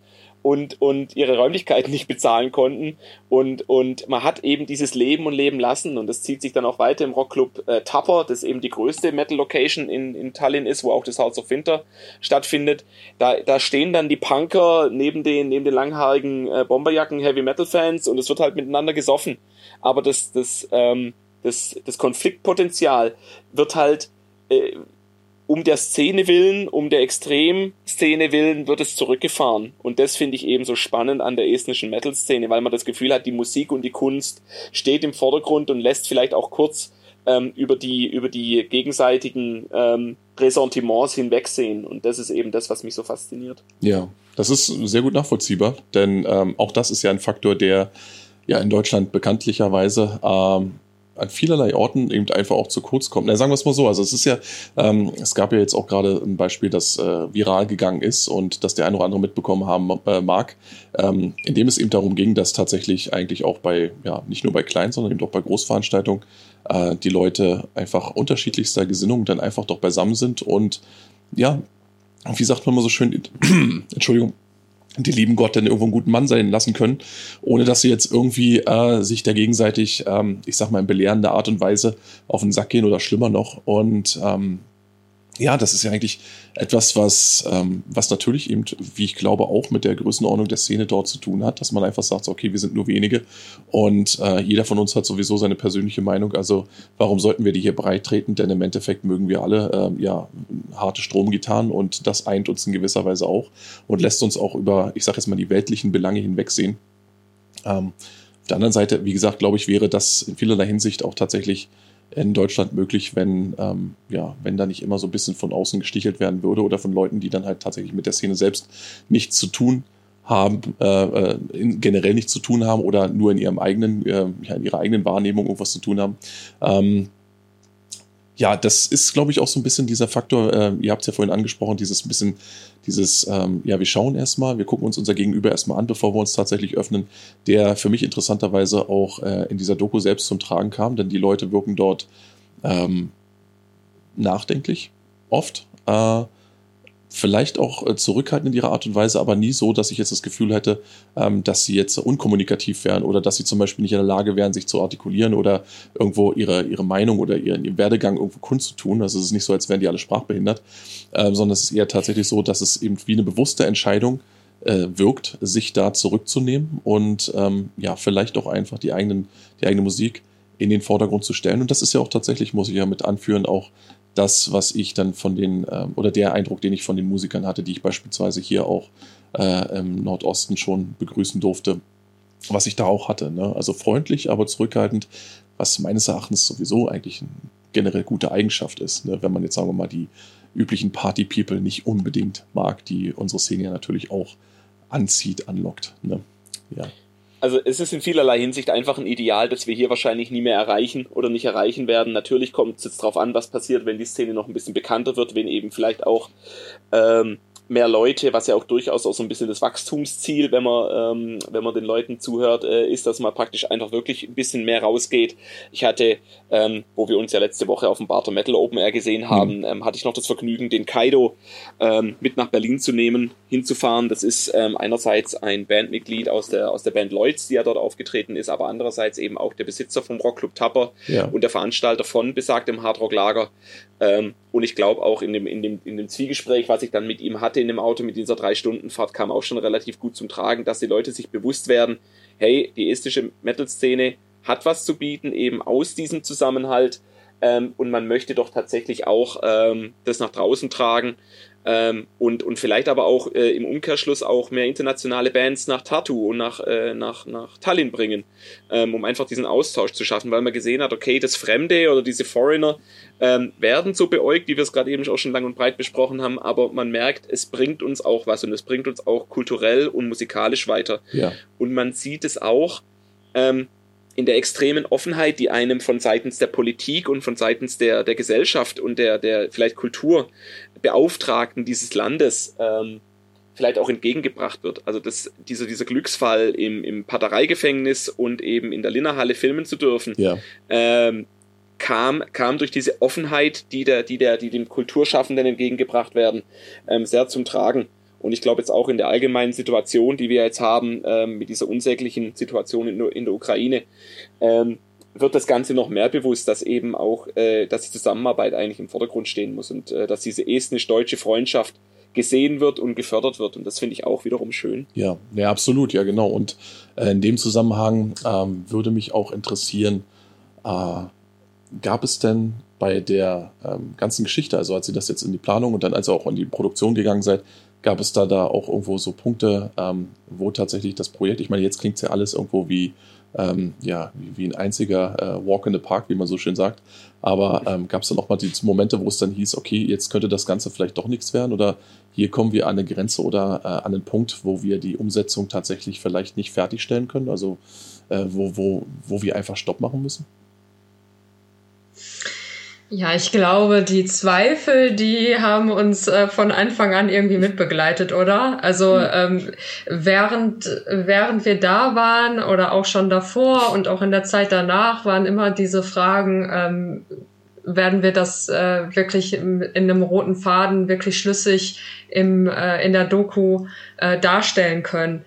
und, und ihre Räumlichkeiten nicht bezahlen konnten. Und, und man hat eben dieses Leben und Leben lassen. Und das zieht sich dann auch weiter im Rockclub äh, Tapper, das eben die größte Metal-Location in, in Tallinn ist, wo auch das House of Winter stattfindet. Da, da stehen dann die Punker neben den, neben den langhaarigen äh, Bomberjacken Heavy Metal-Fans und es wird halt miteinander gesoffen. Aber das, das, ähm, das, das Konfliktpotenzial wird halt äh, um der Szene willen, um der Extremszene willen wird es zurückgefahren. Und das finde ich eben so spannend an der estnischen Metal-Szene, weil man das Gefühl hat, die Musik und die Kunst steht im Vordergrund und lässt vielleicht auch kurz ähm, über die, über die gegenseitigen ähm, Ressentiments hinwegsehen. Und das ist eben das, was mich so fasziniert. Ja, das ist sehr gut nachvollziehbar, denn ähm, auch das ist ja ein Faktor, der ja in Deutschland bekanntlicherweise ähm, an vielerlei Orten eben einfach auch zu kurz kommt. Na, sagen wir es mal so, also es ist ja, ähm, es gab ja jetzt auch gerade ein Beispiel, das äh, viral gegangen ist und das der eine oder andere mitbekommen haben äh, mag, ähm, in dem es eben darum ging, dass tatsächlich eigentlich auch bei, ja, nicht nur bei kleinen, sondern eben auch bei Großveranstaltungen äh, die Leute einfach unterschiedlichster Gesinnung dann einfach doch beisammen sind und ja, wie sagt man mal so schön, Entschuldigung, die lieben Gott dann irgendwo einen guten Mann sein lassen können, ohne dass sie jetzt irgendwie äh, sich da gegenseitig, ähm, ich sag mal, in belehrender Art und Weise auf den Sack gehen oder schlimmer noch. Und ähm, ja, das ist ja eigentlich etwas, was, ähm, was natürlich eben, wie ich glaube, auch mit der Größenordnung der Szene dort zu tun hat, dass man einfach sagt, okay, wir sind nur wenige und äh, jeder von uns hat sowieso seine persönliche Meinung. Also warum sollten wir die hier breit treten? Denn im Endeffekt mögen wir alle äh, ja harte Stromgitarren und das eint uns in gewisser Weise auch und lässt uns auch über, ich sage jetzt mal, die weltlichen Belange hinwegsehen. Ähm, auf der anderen Seite, wie gesagt, glaube ich, wäre das in vielerlei Hinsicht auch tatsächlich in Deutschland möglich, wenn, ähm, ja, wenn da nicht immer so ein bisschen von außen gestichelt werden würde oder von Leuten, die dann halt tatsächlich mit der Szene selbst nichts zu tun haben, äh, äh in, generell nichts zu tun haben oder nur in ihrem eigenen, äh, ja, in ihrer eigenen Wahrnehmung irgendwas zu tun haben. Ähm, ja, das ist, glaube ich, auch so ein bisschen dieser Faktor, äh, ihr habt es ja vorhin angesprochen, dieses bisschen, dieses, ähm, ja, wir schauen erstmal, wir gucken uns unser Gegenüber erstmal an, bevor wir uns tatsächlich öffnen, der für mich interessanterweise auch äh, in dieser Doku selbst zum Tragen kam, denn die Leute wirken dort ähm, nachdenklich, oft. Äh, vielleicht auch äh, zurückhaltend in ihrer Art und Weise, aber nie so, dass ich jetzt das Gefühl hätte, ähm, dass sie jetzt unkommunikativ wären oder dass sie zum Beispiel nicht in der Lage wären, sich zu artikulieren oder irgendwo ihre, ihre Meinung oder ihren, ihren Werdegang irgendwo kundzutun. Also es ist nicht so, als wären die alle sprachbehindert, ähm, sondern es ist eher tatsächlich so, dass es eben wie eine bewusste Entscheidung äh, wirkt, sich da zurückzunehmen und ähm, ja, vielleicht auch einfach die, eigenen, die eigene Musik in den Vordergrund zu stellen. Und das ist ja auch tatsächlich, muss ich ja mit anführen, auch das, was ich dann von den, ähm, oder der Eindruck, den ich von den Musikern hatte, die ich beispielsweise hier auch äh, im Nordosten schon begrüßen durfte, was ich da auch hatte. Ne? Also freundlich, aber zurückhaltend, was meines Erachtens sowieso eigentlich eine generell gute Eigenschaft ist, ne? wenn man jetzt sagen wir mal die üblichen Party-People nicht unbedingt mag, die unsere Szene ja natürlich auch anzieht, anlockt. Ne? Ja also es ist in vielerlei Hinsicht einfach ein Ideal, das wir hier wahrscheinlich nie mehr erreichen oder nicht erreichen werden. Natürlich kommt es jetzt darauf an, was passiert, wenn die Szene noch ein bisschen bekannter wird, wenn eben vielleicht auch ähm, mehr Leute, was ja auch durchaus auch so ein bisschen das Wachstumsziel, wenn man, ähm, wenn man den Leuten zuhört, äh, ist, dass man praktisch einfach wirklich ein bisschen mehr rausgeht. Ich hatte, ähm, wo wir uns ja letzte Woche auf dem Barter Metal Open Air gesehen mhm. haben, mhm. ähm, hatte ich noch das Vergnügen, den Kaido ähm, mit nach Berlin zu nehmen, hinzufahren. Das ist ähm, einerseits ein Bandmitglied aus der, aus der Band Lloyds, die ja dort aufgetreten ist, aber andererseits eben auch der Besitzer vom Rockclub Tapper ja. und der Veranstalter von besagtem Hardrock Lager. Ähm, und ich glaube auch in dem, in, dem, in dem Zwiegespräch, was ich dann mit ihm hatte in dem Auto mit dieser Drei-Stunden-Fahrt, kam auch schon relativ gut zum Tragen, dass die Leute sich bewusst werden, hey, die estische Metal-Szene hat was zu bieten, eben aus diesem Zusammenhalt. Ähm, und man möchte doch tatsächlich auch ähm, das nach draußen tragen ähm, und, und vielleicht aber auch äh, im Umkehrschluss auch mehr internationale Bands nach Tartu und nach, äh, nach, nach Tallinn bringen, ähm, um einfach diesen Austausch zu schaffen, weil man gesehen hat, okay, das Fremde oder diese Foreigner ähm, werden so beäugt, wie wir es gerade eben auch schon lang und breit besprochen haben, aber man merkt, es bringt uns auch was und es bringt uns auch kulturell und musikalisch weiter. Ja. Und man sieht es auch, ähm, in der extremen Offenheit, die einem von seitens der Politik und von seitens der, der Gesellschaft und der, der vielleicht Kulturbeauftragten dieses Landes ähm, vielleicht auch entgegengebracht wird. Also das, dieser, dieser Glücksfall im, im Patereigefängnis und eben in der Linnerhalle filmen zu dürfen, ja. ähm, kam, kam durch diese Offenheit, die, der, die, der, die dem Kulturschaffenden entgegengebracht werden, ähm, sehr zum Tragen. Und ich glaube jetzt auch in der allgemeinen Situation, die wir jetzt haben, ähm, mit dieser unsäglichen Situation in, in der Ukraine, ähm, wird das Ganze noch mehr bewusst, dass eben auch, äh, dass die Zusammenarbeit eigentlich im Vordergrund stehen muss und äh, dass diese estnisch-deutsche Freundschaft gesehen wird und gefördert wird. Und das finde ich auch wiederum schön. Ja, ja, absolut, ja, genau. Und äh, in dem Zusammenhang ähm, würde mich auch interessieren, äh, gab es denn bei der ähm, ganzen Geschichte, also als ihr das jetzt in die Planung und dann als ihr auch in die Produktion gegangen seid, gab es da da auch irgendwo so Punkte, ähm, wo tatsächlich das Projekt, ich meine, jetzt klingt es ja alles irgendwo wie, ähm, ja, wie, wie, ein einziger äh, Walk in the Park, wie man so schön sagt. Aber ähm, gab es dann auch mal die Momente, wo es dann hieß, okay, jetzt könnte das Ganze vielleicht doch nichts werden oder hier kommen wir an eine Grenze oder äh, an einen Punkt, wo wir die Umsetzung tatsächlich vielleicht nicht fertigstellen können, also äh, wo, wo, wo wir einfach Stopp machen müssen? Ja, ich glaube, die Zweifel, die haben uns äh, von Anfang an irgendwie mitbegleitet, oder? Also mhm. ähm, während, während wir da waren oder auch schon davor und auch in der Zeit danach waren immer diese Fragen, ähm, werden wir das äh, wirklich in einem roten Faden wirklich schlüssig im, äh, in der Doku äh, darstellen können?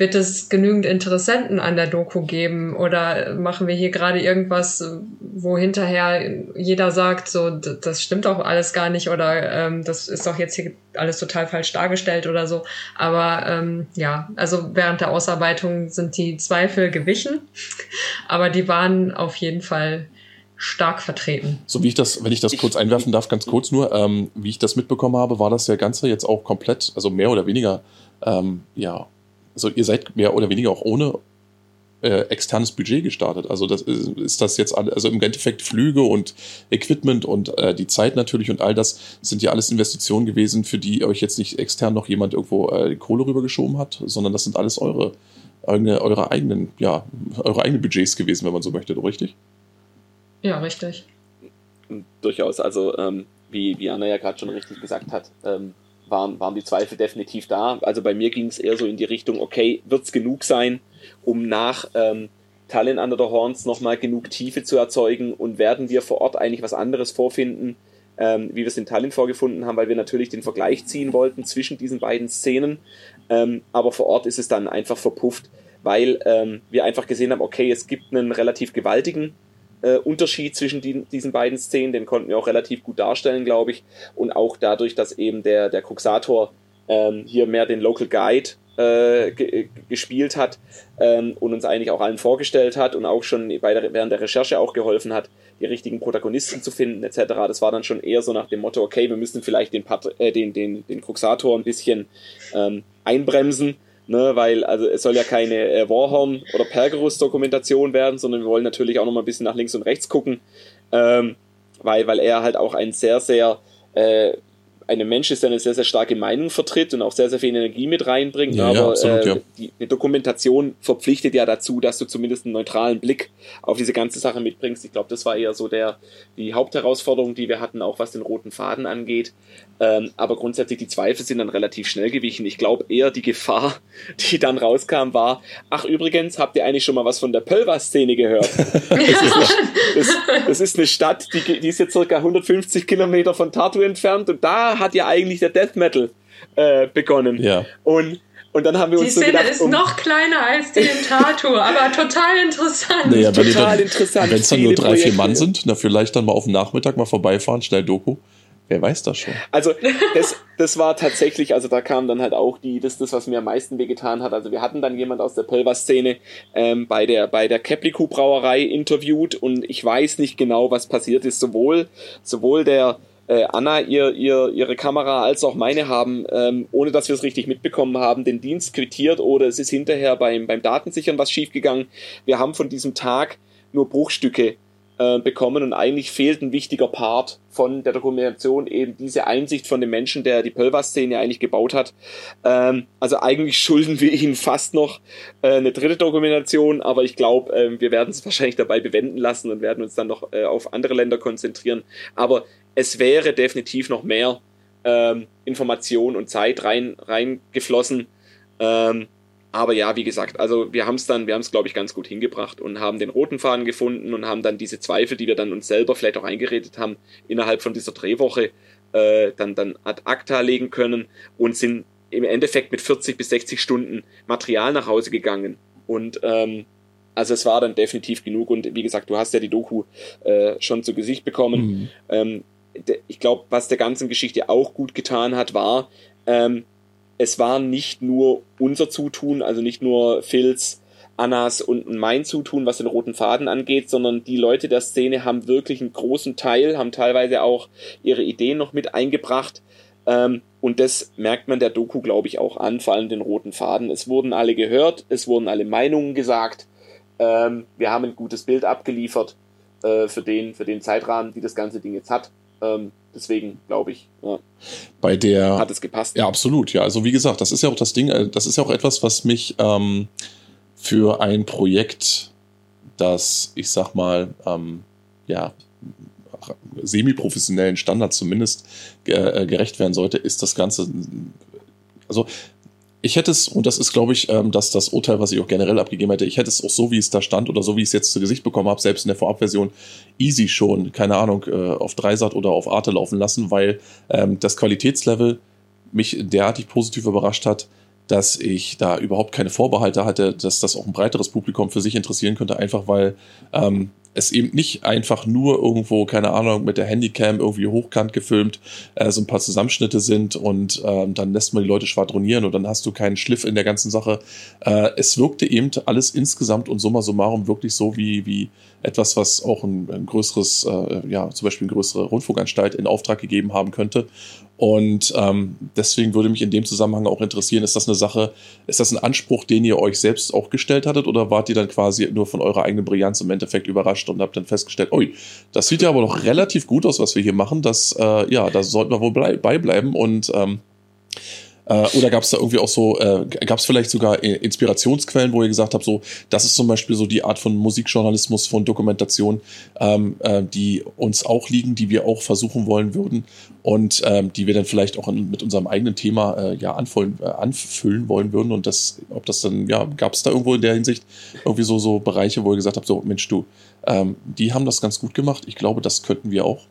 Wird es genügend Interessenten an der Doku geben oder machen wir hier gerade irgendwas, wo hinterher jeder sagt, so das stimmt doch alles gar nicht oder ähm, das ist doch jetzt hier alles total falsch dargestellt oder so. Aber ähm, ja, also während der Ausarbeitung sind die Zweifel gewichen, aber die waren auf jeden Fall stark vertreten. So wie ich das, wenn ich das kurz einwerfen darf, ganz kurz nur, ähm, wie ich das mitbekommen habe, war das ja Ganze jetzt auch komplett, also mehr oder weniger, ähm, ja, also ihr seid mehr oder weniger auch ohne äh, externes Budget gestartet? Also das ist, ist das jetzt alle, also im Endeffekt Flüge und Equipment und äh, die Zeit natürlich und all das sind ja alles Investitionen gewesen, für die euch jetzt nicht extern noch jemand irgendwo äh, die Kohle rübergeschoben hat, sondern das sind alles eure, eure, eure eigenen, ja, eure eigenen Budgets gewesen, wenn man so möchte, richtig? Ja, richtig. Durchaus, also ähm, wie, wie Anna ja gerade schon richtig gesagt hat, ähm, waren, waren die Zweifel definitiv da. Also bei mir ging es eher so in die Richtung, okay, wird es genug sein, um nach ähm, Tallinn Under the Horns nochmal genug Tiefe zu erzeugen und werden wir vor Ort eigentlich was anderes vorfinden, ähm, wie wir es in Tallinn vorgefunden haben, weil wir natürlich den Vergleich ziehen wollten zwischen diesen beiden Szenen. Ähm, aber vor Ort ist es dann einfach verpufft, weil ähm, wir einfach gesehen haben, okay, es gibt einen relativ gewaltigen äh, Unterschied zwischen die, diesen beiden Szenen, den konnten wir auch relativ gut darstellen, glaube ich. Und auch dadurch, dass eben der, der Cruxator ähm, hier mehr den Local Guide äh, gespielt hat ähm, und uns eigentlich auch allen vorgestellt hat und auch schon bei der, während der Recherche auch geholfen hat, die richtigen Protagonisten zu finden etc. Das war dann schon eher so nach dem Motto, okay, wir müssen vielleicht den, Pat äh, den, den, den Cruxator ein bisschen ähm, einbremsen ne, weil also es soll ja keine äh, Warhorn oder Pergerus Dokumentation werden, sondern wir wollen natürlich auch noch mal ein bisschen nach links und rechts gucken, ähm, weil weil er halt auch ein sehr sehr äh, ein Mensch ist, der eine sehr, sehr starke Meinung vertritt und auch sehr, sehr viel Energie mit reinbringt. Ja, aber ja, absolut, äh, ja. die, die, Dokumentation verpflichtet ja dazu, dass du zumindest einen neutralen Blick auf diese ganze Sache mitbringst. Ich glaube, das war eher so der, die Hauptherausforderung, die wir hatten, auch was den roten Faden angeht. Ähm, aber grundsätzlich die Zweifel sind dann relativ schnell gewichen. Ich glaube eher die Gefahr, die dann rauskam, war, ach übrigens, habt ihr eigentlich schon mal was von der Pölva-Szene gehört? Das, ist eine, das, das ist eine Stadt, die, die ist jetzt circa 150 Kilometer von Tartu entfernt und da hat ja eigentlich der Death Metal äh, begonnen. Ja. Und und dann haben wir die uns so Szene gedacht, ist um noch kleiner als die in Tartu, aber total interessant. Naja, total dann, interessant. Wenn es dann nur drei, vier Mann sind, na vielleicht dann mal auf den Nachmittag mal vorbeifahren, schnell Doku. Wer weiß das schon? Also das, das war tatsächlich, also da kam dann halt auch die, das, das, was mir am meisten wehgetan hat. Also wir hatten dann jemand aus der Pulver-Szene ähm, bei der bei der Kepliku Brauerei interviewt und ich weiß nicht genau, was passiert ist. Sowohl sowohl der äh, Anna ihr, ihr ihre Kamera als auch meine haben, ähm, ohne dass wir es richtig mitbekommen haben, den Dienst quittiert oder es ist hinterher beim beim Datensichern was schiefgegangen. Wir haben von diesem Tag nur Bruchstücke äh, bekommen und eigentlich fehlt ein wichtiger Part von der Dokumentation, eben diese Einsicht von dem Menschen, der die Pölver-Szene eigentlich gebaut hat. Ähm, also eigentlich schulden wir ihm fast noch äh, eine dritte Dokumentation, aber ich glaube, äh, wir werden es wahrscheinlich dabei bewenden lassen und werden uns dann noch äh, auf andere Länder konzentrieren. Aber es wäre definitiv noch mehr ähm, Information und Zeit rein reingeflossen. Ähm, aber ja, wie gesagt, also wir haben es dann, wir haben es, glaube ich, ganz gut hingebracht und haben den roten Faden gefunden und haben dann diese Zweifel, die wir dann uns selber vielleicht auch eingeredet haben, innerhalb von dieser Drehwoche äh, dann, dann ad acta legen können und sind im Endeffekt mit 40 bis 60 Stunden Material nach Hause gegangen. Und ähm, also es war dann definitiv genug und wie gesagt, du hast ja die Doku äh, schon zu Gesicht bekommen. Mhm. Ähm, ich glaube, was der ganzen Geschichte auch gut getan hat, war, ähm, es war nicht nur unser Zutun, also nicht nur Phils, Annas und mein Zutun, was den roten Faden angeht, sondern die Leute der Szene haben wirklich einen großen Teil, haben teilweise auch ihre Ideen noch mit eingebracht. Ähm, und das merkt man der Doku, glaube ich, auch an, vor allem den roten Faden. Es wurden alle gehört, es wurden alle Meinungen gesagt. Ähm, wir haben ein gutes Bild abgeliefert äh, für, den, für den Zeitrahmen, die das ganze Ding jetzt hat. Ähm, deswegen glaube ich, ja, bei der hat es gepasst. Ja, absolut. Ja, also wie gesagt, das ist ja auch das Ding. äh, Das ist ja auch etwas, was mich ähm, für ein Projekt, das ich sag mal, ähm, ja semi-professionellen Standard zumindest äh, gerecht werden sollte, ist das Ganze. Also ich hätte es, und das ist, glaube ich, ähm, dass das Urteil, was ich auch generell abgegeben hätte, ich hätte es auch so, wie es da stand oder so, wie ich es jetzt zu Gesicht bekommen habe, selbst in der Vorabversion, easy schon, keine Ahnung, äh, auf Dreisat oder auf Arte laufen lassen, weil ähm, das Qualitätslevel mich derartig positiv überrascht hat, dass ich da überhaupt keine Vorbehalte hatte, dass das auch ein breiteres Publikum für sich interessieren könnte, einfach weil ähm, es eben nicht einfach nur irgendwo, keine Ahnung, mit der Handycam irgendwie hochkant gefilmt, äh, so ein paar Zusammenschnitte sind und ähm, dann lässt man die Leute schwadronieren und dann hast du keinen Schliff in der ganzen Sache. Äh, es wirkte eben alles insgesamt und summa summarum wirklich so wie, wie etwas, was auch ein, ein größeres, äh, ja, zum Beispiel eine größere Rundfunkanstalt in Auftrag gegeben haben könnte. Und ähm, deswegen würde mich in dem Zusammenhang auch interessieren, ist das eine Sache, ist das ein Anspruch, den ihr euch selbst auch gestellt hattet oder wart ihr dann quasi nur von eurer eigenen Brillanz im Endeffekt überrascht und habt dann festgestellt, ui, das sieht ja aber noch relativ gut aus, was wir hier machen, das, äh, ja, da sollten wir wohl beibleiben und ähm, äh, oder gab es da irgendwie auch so, äh, gab es vielleicht sogar Inspirationsquellen, wo ihr gesagt habt, so, das ist zum Beispiel so die Art von Musikjournalismus, von Dokumentation, ähm, äh, die uns auch liegen, die wir auch versuchen wollen würden und ähm, die wir dann vielleicht auch in, mit unserem eigenen Thema äh, ja anfüllen, äh, anfüllen wollen würden. Und das, ob das dann, ja, gab es da irgendwo in der Hinsicht irgendwie so, so Bereiche, wo ihr gesagt habt, so, Mensch, du, ähm, die haben das ganz gut gemacht. Ich glaube, das könnten wir auch.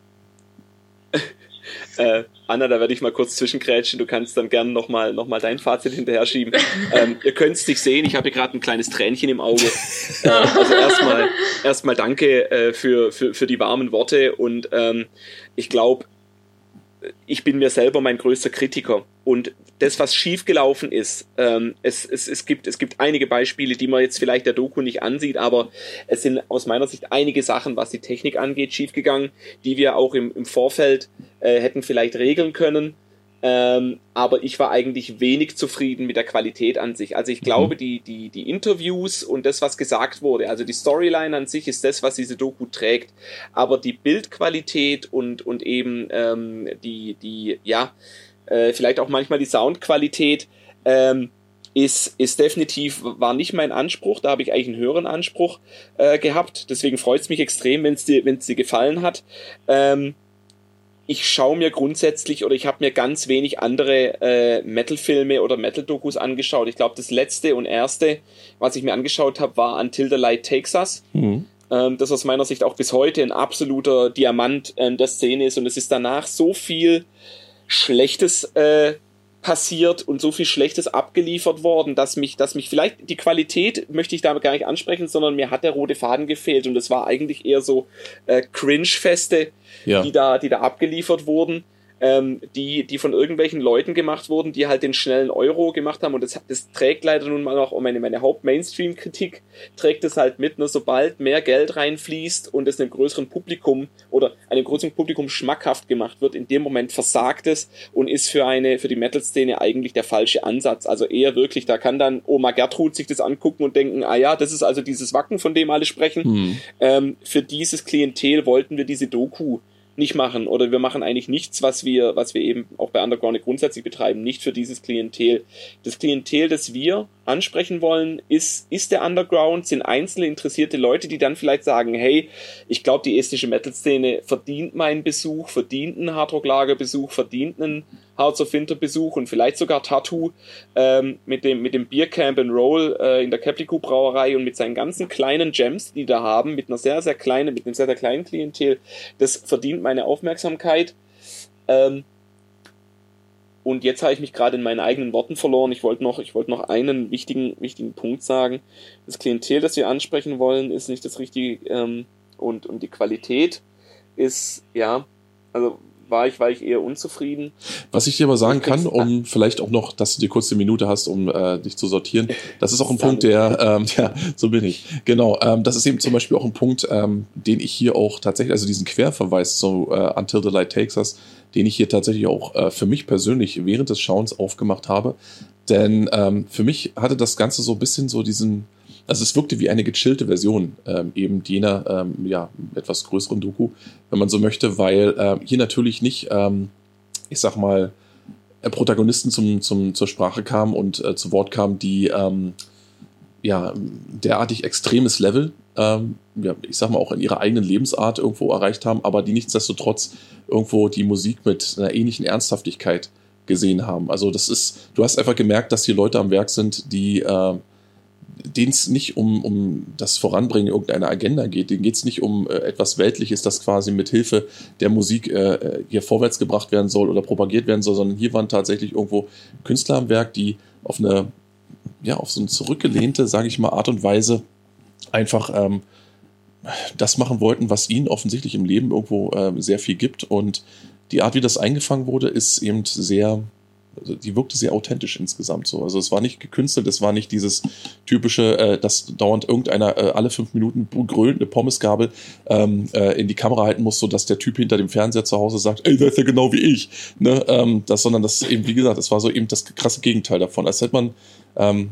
Äh, Anna, da werde ich mal kurz zwischengrätschen. Du kannst dann gerne nochmal noch mal dein Fazit hinterher schieben. ähm, ihr könnt es nicht sehen, ich habe hier gerade ein kleines Tränchen im Auge. Äh, also erstmal erstmal danke äh, für, für, für die warmen Worte und ähm, ich glaube, ich bin mir selber mein größter Kritiker. Und das, was schiefgelaufen ist, ähm, es, es, es, gibt, es gibt einige Beispiele, die man jetzt vielleicht der Doku nicht ansieht, aber es sind aus meiner Sicht einige Sachen, was die Technik angeht, schiefgegangen, die wir auch im, im Vorfeld äh, hätten vielleicht regeln können. Ähm, aber ich war eigentlich wenig zufrieden mit der Qualität an sich. Also ich glaube, mhm. die, die, die Interviews und das, was gesagt wurde, also die Storyline an sich ist das, was diese Doku trägt. Aber die Bildqualität und, und eben ähm, die, die, ja, äh, vielleicht auch manchmal die Soundqualität, ähm, ist, ist definitiv, war nicht mein Anspruch, da habe ich eigentlich einen höheren Anspruch äh, gehabt. Deswegen freut es mich extrem, wenn es dir, wenn's dir gefallen hat. Ähm, ich schaue mir grundsätzlich oder ich habe mir ganz wenig andere äh, Metal-Filme oder Metal-Dokus angeschaut. Ich glaube, das letzte und erste, was ich mir angeschaut habe, war Until the Light Takes Us. Mhm. Ähm, das aus meiner Sicht auch bis heute ein absoluter Diamant äh, der Szene ist und es ist danach so viel Schlechtes äh, passiert und so viel Schlechtes abgeliefert worden, dass mich, dass mich vielleicht die Qualität möchte ich damit gar nicht ansprechen, sondern mir hat der rote Faden gefehlt und es war eigentlich eher so äh, Cringe-Feste, ja. die da, die da abgeliefert wurden ähm, die, die von irgendwelchen Leuten gemacht wurden, die halt den schnellen Euro gemacht haben. Und das, das trägt leider nun mal auch, meine, meine Haupt-Mainstream-Kritik trägt es halt mit, nur sobald mehr Geld reinfließt und es einem größeren Publikum oder einem größeren Publikum schmackhaft gemacht wird, in dem Moment versagt es und ist für eine, für die Metal-Szene eigentlich der falsche Ansatz. Also eher wirklich, da kann dann Oma Gertrud sich das angucken und denken, ah ja, das ist also dieses Wacken, von dem alle sprechen. Hm. Ähm, für dieses Klientel wollten wir diese Doku nicht machen oder wir machen eigentlich nichts, was wir, was wir eben auch bei Underground grundsätzlich betreiben, nicht für dieses Klientel. Das Klientel, das wir ansprechen wollen, ist, ist der Underground, sind einzelne interessierte Leute, die dann vielleicht sagen, hey, ich glaube, die estische Metal-Szene verdient meinen Besuch, verdient einen Hardrock-Lager-Besuch, verdient einen Hearts of Winter Besuch und vielleicht sogar Tattoo ähm, mit dem mit dem Biercamp and Roll äh, in der Caprico Brauerei und mit seinen ganzen kleinen Gems, die da haben, mit einer sehr sehr kleinen, mit einem sehr sehr kleinen Klientel, das verdient meine Aufmerksamkeit. Ähm, und jetzt habe ich mich gerade in meinen eigenen Worten verloren. Ich wollte noch, ich wollte noch einen wichtigen, wichtigen Punkt sagen. Das Klientel, das wir ansprechen wollen, ist nicht das Richtige ähm, und, und die Qualität ist, ja, also war ich, war ich eher unzufrieden. Was ich dir aber sagen kann, um vielleicht auch noch, dass du dir kurz eine Minute hast, um äh, dich zu sortieren, das ist auch ein Punkt, der, ähm, ja, so bin ich. Genau, ähm, das ist eben zum Beispiel auch ein Punkt, ähm, den ich hier auch tatsächlich, also diesen Querverweis zu äh, Until the Light Takes Us, den ich hier tatsächlich auch äh, für mich persönlich während des Schauens aufgemacht habe. Denn ähm, für mich hatte das Ganze so ein bisschen so diesen, also es wirkte wie eine gechillte Version ähm, eben jener ähm, ja, etwas größeren Doku, wenn man so möchte, weil äh, hier natürlich nicht, ähm, ich sag mal, äh, Protagonisten zum, zum, zur Sprache kamen und äh, zu Wort kamen, die ähm, ja, derartig extremes Level, ähm, ja, ich sag mal, auch in ihrer eigenen Lebensart irgendwo erreicht haben, aber die nichtsdestotrotz irgendwo die Musik mit einer ähnlichen Ernsthaftigkeit gesehen haben. Also das ist, du hast einfach gemerkt, dass hier Leute am Werk sind, die äh, denen es nicht um, um das Voranbringen irgendeiner Agenda geht, denen geht es nicht um äh, etwas Weltliches, das quasi mit Hilfe der Musik äh, hier vorwärts gebracht werden soll oder propagiert werden soll, sondern hier waren tatsächlich irgendwo Künstler am Werk, die auf eine, ja, auf so eine zurückgelehnte, sage ich mal, Art und Weise einfach ähm, das machen wollten, was ihnen offensichtlich im Leben irgendwo äh, sehr viel gibt. Und die Art, wie das eingefangen wurde, ist eben sehr, also die wirkte sehr authentisch insgesamt so. Also es war nicht gekünstelt, es war nicht dieses typische, äh, dass dauernd irgendeiner äh, alle fünf Minuten grölend eine Pommesgabel ähm, äh, in die Kamera halten muss, so dass der Typ hinter dem Fernseher zu Hause sagt, ey, der ist ja genau wie ich. Ne? Ähm, das, sondern das eben, wie gesagt, das war so eben das krasse Gegenteil davon. Als hätte man ähm,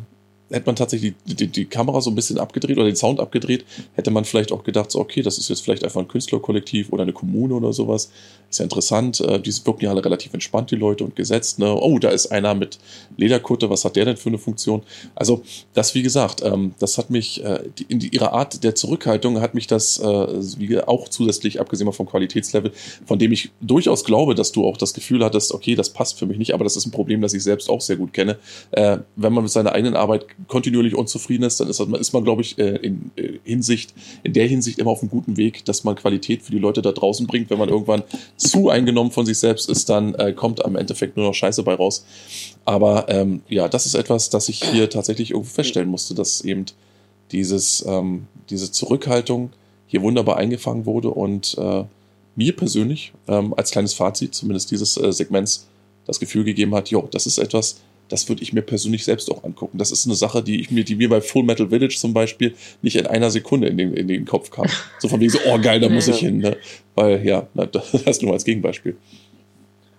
hätte man tatsächlich die, die, die, Kamera so ein bisschen abgedreht oder den Sound abgedreht, hätte man vielleicht auch gedacht, so, okay, das ist jetzt vielleicht einfach ein Künstlerkollektiv oder eine Kommune oder sowas. Ist ja interessant. Äh, die wirken ja alle relativ entspannt, die Leute, und gesetzt. Ne? Oh, da ist einer mit Lederkutte, was hat der denn für eine Funktion? Also, das, wie gesagt, ähm, das hat mich, äh, die, in die, ihrer Art der Zurückhaltung hat mich das äh, wie, auch zusätzlich, abgesehen vom Qualitätslevel, von dem ich durchaus glaube, dass du auch das Gefühl hattest, okay, das passt für mich nicht, aber das ist ein Problem, das ich selbst auch sehr gut kenne. Äh, wenn man mit seiner eigenen Arbeit kontinuierlich unzufrieden ist, dann ist, man, ist man, glaube ich, äh, in äh, Hinsicht, in der Hinsicht immer auf einem guten Weg, dass man Qualität für die Leute da draußen bringt. Wenn man irgendwann zu eingenommen von sich selbst ist, dann äh, kommt am Endeffekt nur noch Scheiße bei raus. Aber ähm, ja, das ist etwas, das ich hier tatsächlich irgendwo feststellen musste, dass eben dieses, ähm, diese Zurückhaltung hier wunderbar eingefangen wurde und äh, mir persönlich ähm, als kleines Fazit zumindest dieses äh, Segments das Gefühl gegeben hat, jo, das ist etwas, das würde ich mir persönlich selbst auch angucken. Das ist eine Sache, die ich mir, die mir bei Full Metal Village zum Beispiel nicht in einer Sekunde in den, in den Kopf kam. So von wegen so, oh geil, da muss ich hin. Ne? Weil, ja, das nur als Gegenbeispiel.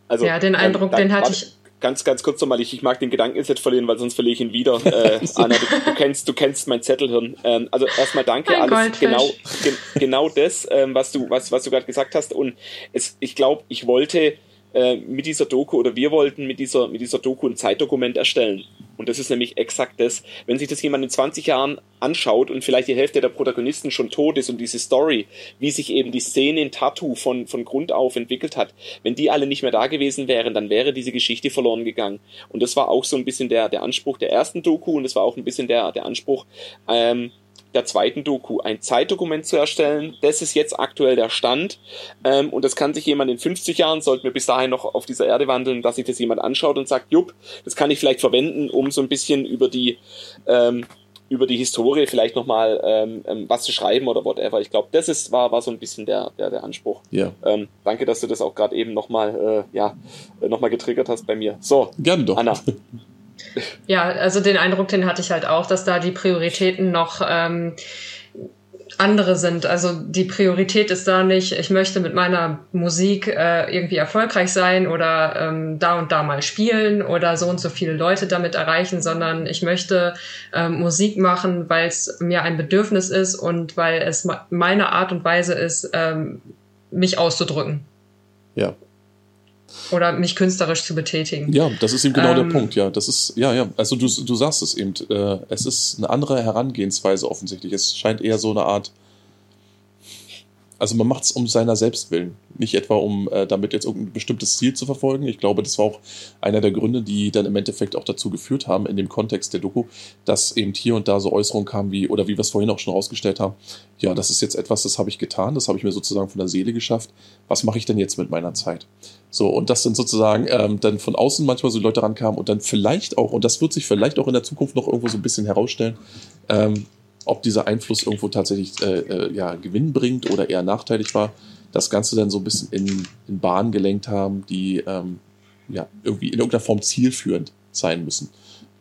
Also, ja, den Eindruck, dann, den hatte ich. Ganz, ganz kurz nochmal, ich, ich mag den Gedanken jetzt nicht verlieren, weil sonst verliere ich ihn wieder. Äh, Anna, du, du, kennst, du kennst mein Zettelhirn. Ähm, also erstmal danke, Ein alles genau, ge, genau das, ähm, was du, was, was du gerade gesagt hast. Und es, ich glaube, ich wollte äh, mit dieser Doku oder wir wollten mit dieser, mit dieser Doku ein Zeitdokument erstellen. Und das ist nämlich exakt das. Wenn sich das jemand in 20 Jahren anschaut und vielleicht die Hälfte der Protagonisten schon tot ist und diese Story, wie sich eben die Szene in Tattoo von, von Grund auf entwickelt hat, wenn die alle nicht mehr da gewesen wären, dann wäre diese Geschichte verloren gegangen. Und das war auch so ein bisschen der, der Anspruch der ersten Doku und das war auch ein bisschen der, der Anspruch, ähm, der zweiten Doku ein Zeitdokument zu erstellen. Das ist jetzt aktuell der Stand. Ähm, und das kann sich jemand in 50 Jahren, sollten wir bis dahin noch auf dieser Erde wandeln, dass sich das jemand anschaut und sagt, jupp, das kann ich vielleicht verwenden, um so ein bisschen über die ähm, über die Historie vielleicht nochmal ähm, ähm, was zu schreiben oder whatever. Ich glaube, das ist, war, war so ein bisschen der, der, der Anspruch. Ja. Ähm, danke, dass du das auch gerade eben nochmal äh, ja, noch getriggert hast bei mir. So, Gerne doch. Anna. Ja, also den Eindruck, den hatte ich halt auch, dass da die Prioritäten noch ähm, andere sind. Also die Priorität ist da nicht, ich möchte mit meiner Musik äh, irgendwie erfolgreich sein oder ähm, da und da mal spielen oder so und so viele Leute damit erreichen, sondern ich möchte ähm, Musik machen, weil es mir ein Bedürfnis ist und weil es meine Art und Weise ist, ähm, mich auszudrücken. Ja, oder mich künstlerisch zu betätigen. Ja, das ist eben genau ähm, der Punkt, ja. Das ist, ja, ja, also du, du sagst es eben, äh, es ist eine andere Herangehensweise offensichtlich. Es scheint eher so eine Art, also man macht es um seiner selbst willen, nicht etwa um äh, damit jetzt irgendein bestimmtes Ziel zu verfolgen. Ich glaube, das war auch einer der Gründe, die dann im Endeffekt auch dazu geführt haben, in dem Kontext der Doku, dass eben hier und da so Äußerungen kamen wie, oder wie wir es vorhin auch schon rausgestellt haben, ja, das ist jetzt etwas, das habe ich getan, das habe ich mir sozusagen von der Seele geschafft. Was mache ich denn jetzt mit meiner Zeit? So, und das sind sozusagen ähm, dann von außen manchmal so Leute rankamen und dann vielleicht auch, und das wird sich vielleicht auch in der Zukunft noch irgendwo so ein bisschen herausstellen, ähm, ob dieser Einfluss irgendwo tatsächlich äh, äh, ja, Gewinn bringt oder eher nachteilig war, das Ganze dann so ein bisschen in, in Bahnen gelenkt haben, die ähm, ja, irgendwie in irgendeiner Form zielführend sein müssen.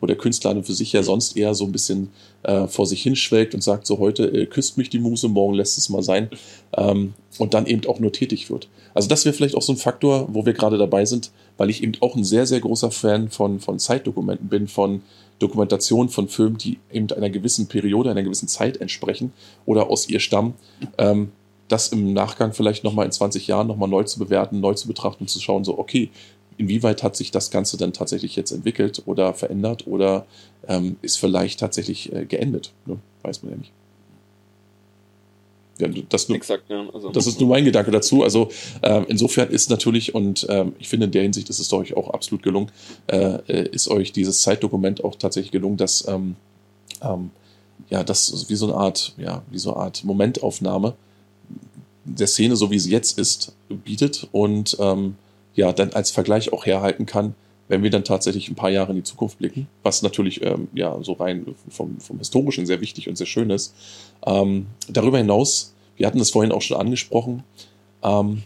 Wo der Künstler für sich ja sonst eher so ein bisschen äh, vor sich hinschwelgt und sagt, so heute äh, küsst mich die Muse, morgen lässt es mal sein. Ähm, und dann eben auch nur tätig wird. Also das wäre vielleicht auch so ein Faktor, wo wir gerade dabei sind, weil ich eben auch ein sehr, sehr großer Fan von, von Zeitdokumenten bin, von Dokumentation von Filmen, die eben einer gewissen Periode, einer gewissen Zeit entsprechen oder aus ihr stammen, ähm, das im Nachgang vielleicht nochmal in 20 Jahren nochmal neu zu bewerten, neu zu betrachten und zu schauen, so, okay, inwieweit hat sich das Ganze dann tatsächlich jetzt entwickelt oder verändert oder ähm, ist vielleicht tatsächlich äh, geendet? Ne? Weiß man ja nicht. Ja, das, Exakt, ja. Also, das ist nur mein Gedanke dazu. Also ähm, insofern ist natürlich, und ähm, ich finde in der Hinsicht ist es euch auch absolut gelungen, äh, äh, ist euch dieses Zeitdokument auch tatsächlich gelungen, dass ähm, ähm, ja, das wie so eine Art, ja, wie so eine Art Momentaufnahme der Szene, so wie sie jetzt ist, bietet und ähm, ja, dann als Vergleich auch herhalten kann, wenn wir dann tatsächlich ein paar Jahre in die Zukunft blicken, was natürlich ähm, ja so rein vom, vom Historischen sehr wichtig und sehr schön ist. Ähm, darüber hinaus wir hatten das vorhin auch schon angesprochen, ähm,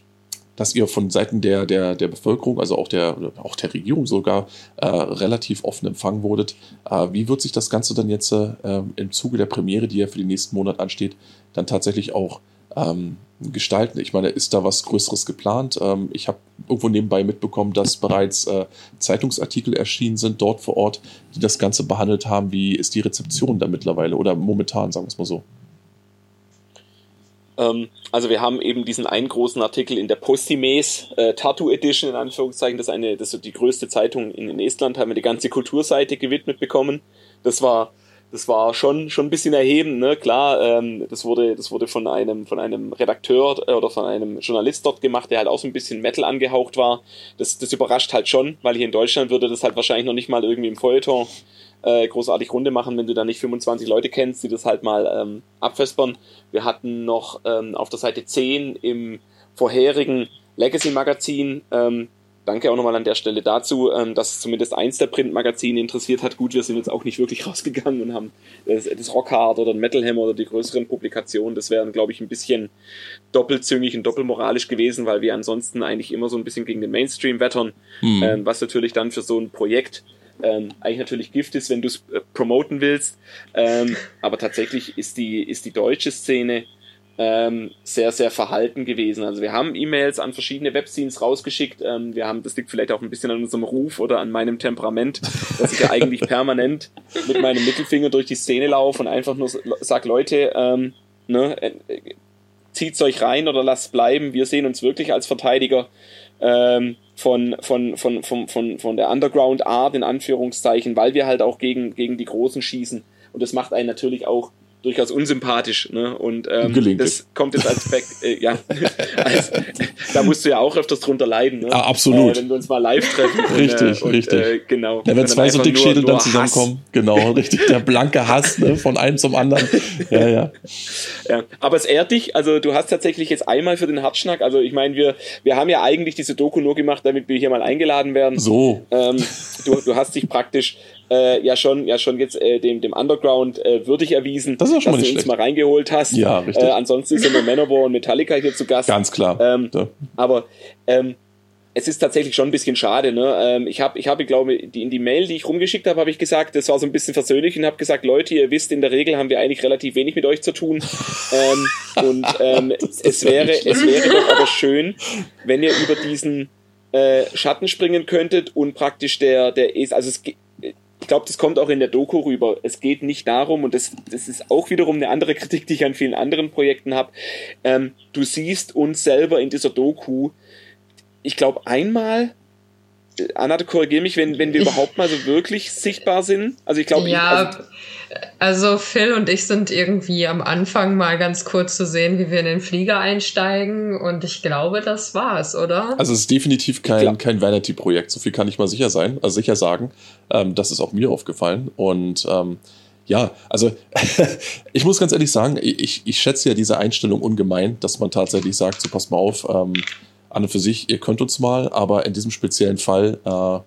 dass ihr von Seiten der, der, der Bevölkerung, also auch der, auch der Regierung sogar, äh, relativ offen empfangen wurdet. Äh, wie wird sich das Ganze dann jetzt äh, im Zuge der Premiere, die ja für den nächsten Monat ansteht, dann tatsächlich auch ähm, gestalten? Ich meine, ist da was Größeres geplant? Ähm, ich habe irgendwo nebenbei mitbekommen, dass bereits äh, Zeitungsartikel erschienen sind dort vor Ort, die das Ganze behandelt haben. Wie ist die Rezeption da mittlerweile oder momentan, sagen wir es mal so? Ähm, also wir haben eben diesen einen großen Artikel in der Postimes äh, Tattoo Edition in Anführungszeichen, das ist eine, das ist die größte Zeitung in, in Estland, haben wir die ganze Kulturseite gewidmet bekommen. Das war das war schon schon ein bisschen erhebend, ne? Klar, ähm, das wurde das wurde von einem von einem Redakteur äh, oder von einem Journalist dort gemacht, der halt auch so ein bisschen Metal angehaucht war. Das das überrascht halt schon, weil hier in Deutschland würde das halt wahrscheinlich noch nicht mal irgendwie im Feuilleton äh, großartig Runde machen, wenn du da nicht 25 Leute kennst, die das halt mal ähm, abfespern. Wir hatten noch ähm, auf der Seite 10 im vorherigen Legacy-Magazin ähm, Danke auch nochmal an der Stelle dazu, ähm, dass zumindest eins der Printmagazine interessiert hat. Gut, wir sind jetzt auch nicht wirklich rausgegangen und haben das, das Rockhard oder Metal Hammer oder die größeren Publikationen. Das wären, glaube ich, ein bisschen doppelzüngig und doppelmoralisch gewesen, weil wir ansonsten eigentlich immer so ein bisschen gegen den Mainstream wettern, mhm. ähm, was natürlich dann für so ein Projekt ähm, eigentlich natürlich Gift ist, wenn du es äh, promoten willst. Ähm, aber tatsächlich ist die, ist die deutsche Szene ähm, sehr, sehr verhalten gewesen. Also wir haben E-Mails an verschiedene Webscenes rausgeschickt. Ähm, wir haben, das liegt vielleicht auch ein bisschen an unserem Ruf oder an meinem Temperament, dass ich ja eigentlich permanent mit meinem Mittelfinger durch die Szene laufe und einfach nur sag, Leute, ähm, ne, äh, zieht's euch rein oder lasst bleiben. Wir sehen uns wirklich als Verteidiger ähm, von, von, von, von, von, von der Underground Art in Anführungszeichen, weil wir halt auch gegen, gegen die Großen schießen. Und das macht einen natürlich auch durchaus unsympathisch. Ne? Und ähm, das kommt jetzt als Back, äh, ja, als, da musst du ja auch öfters drunter leiden. Ne? Ah, absolut. Äh, wenn wir uns mal live treffen. richtig, und, richtig. Äh, genau. Ja, wenn zwei so Dickschädel dann zusammenkommen. Hass. Genau, richtig. Der blanke Hass ne? von einem zum anderen. Ja, ja. ja. Aber es ehrt dich. Also du hast tatsächlich jetzt einmal für den Hartschnack, also ich meine, wir, wir haben ja eigentlich diese Doku nur gemacht, damit wir hier mal eingeladen werden. So. Ähm, du, du hast dich praktisch äh, ja schon ja schon jetzt äh, dem dem Underground äh, würdig erwiesen, das dass du uns mal reingeholt hast. Ja, richtig. Äh, ansonsten sind nur Manowar und Metallica hier zu Gast. Ganz klar. Ähm, ja. Aber ähm, es ist tatsächlich schon ein bisschen schade. Ne? Ähm, ich habe, ich habe, glaube die in die Mail, die ich rumgeschickt habe, habe ich gesagt, das war so ein bisschen versöhnlich und habe gesagt, Leute, ihr wisst, in der Regel haben wir eigentlich relativ wenig mit euch zu tun. ähm, und ähm, es wäre, es wäre doch aber schön, wenn ihr über diesen äh, Schatten springen könntet und praktisch der, der ist, also es ich glaube, das kommt auch in der Doku rüber. Es geht nicht darum, und das, das ist auch wiederum eine andere Kritik, die ich an vielen anderen Projekten habe. Ähm, du siehst uns selber in dieser Doku, ich glaube, einmal Anna, korrigiere mich, wenn, wenn wir überhaupt mal so wirklich sichtbar sind. Also ich glaube, ja, also, also, Phil und ich sind irgendwie am Anfang mal ganz kurz zu sehen, wie wir in den Flieger einsteigen und ich glaube, das war's, oder? Also es ist definitiv kein, kein Vanity-Projekt, so viel kann ich mal sicher sein, also sicher sagen. Ähm, das ist auch mir aufgefallen und ähm, ja, also ich muss ganz ehrlich sagen, ich, ich schätze ja diese Einstellung ungemein, dass man tatsächlich sagt, so pass mal auf, ähm, an und für sich, ihr könnt uns mal, aber in diesem speziellen Fall äh,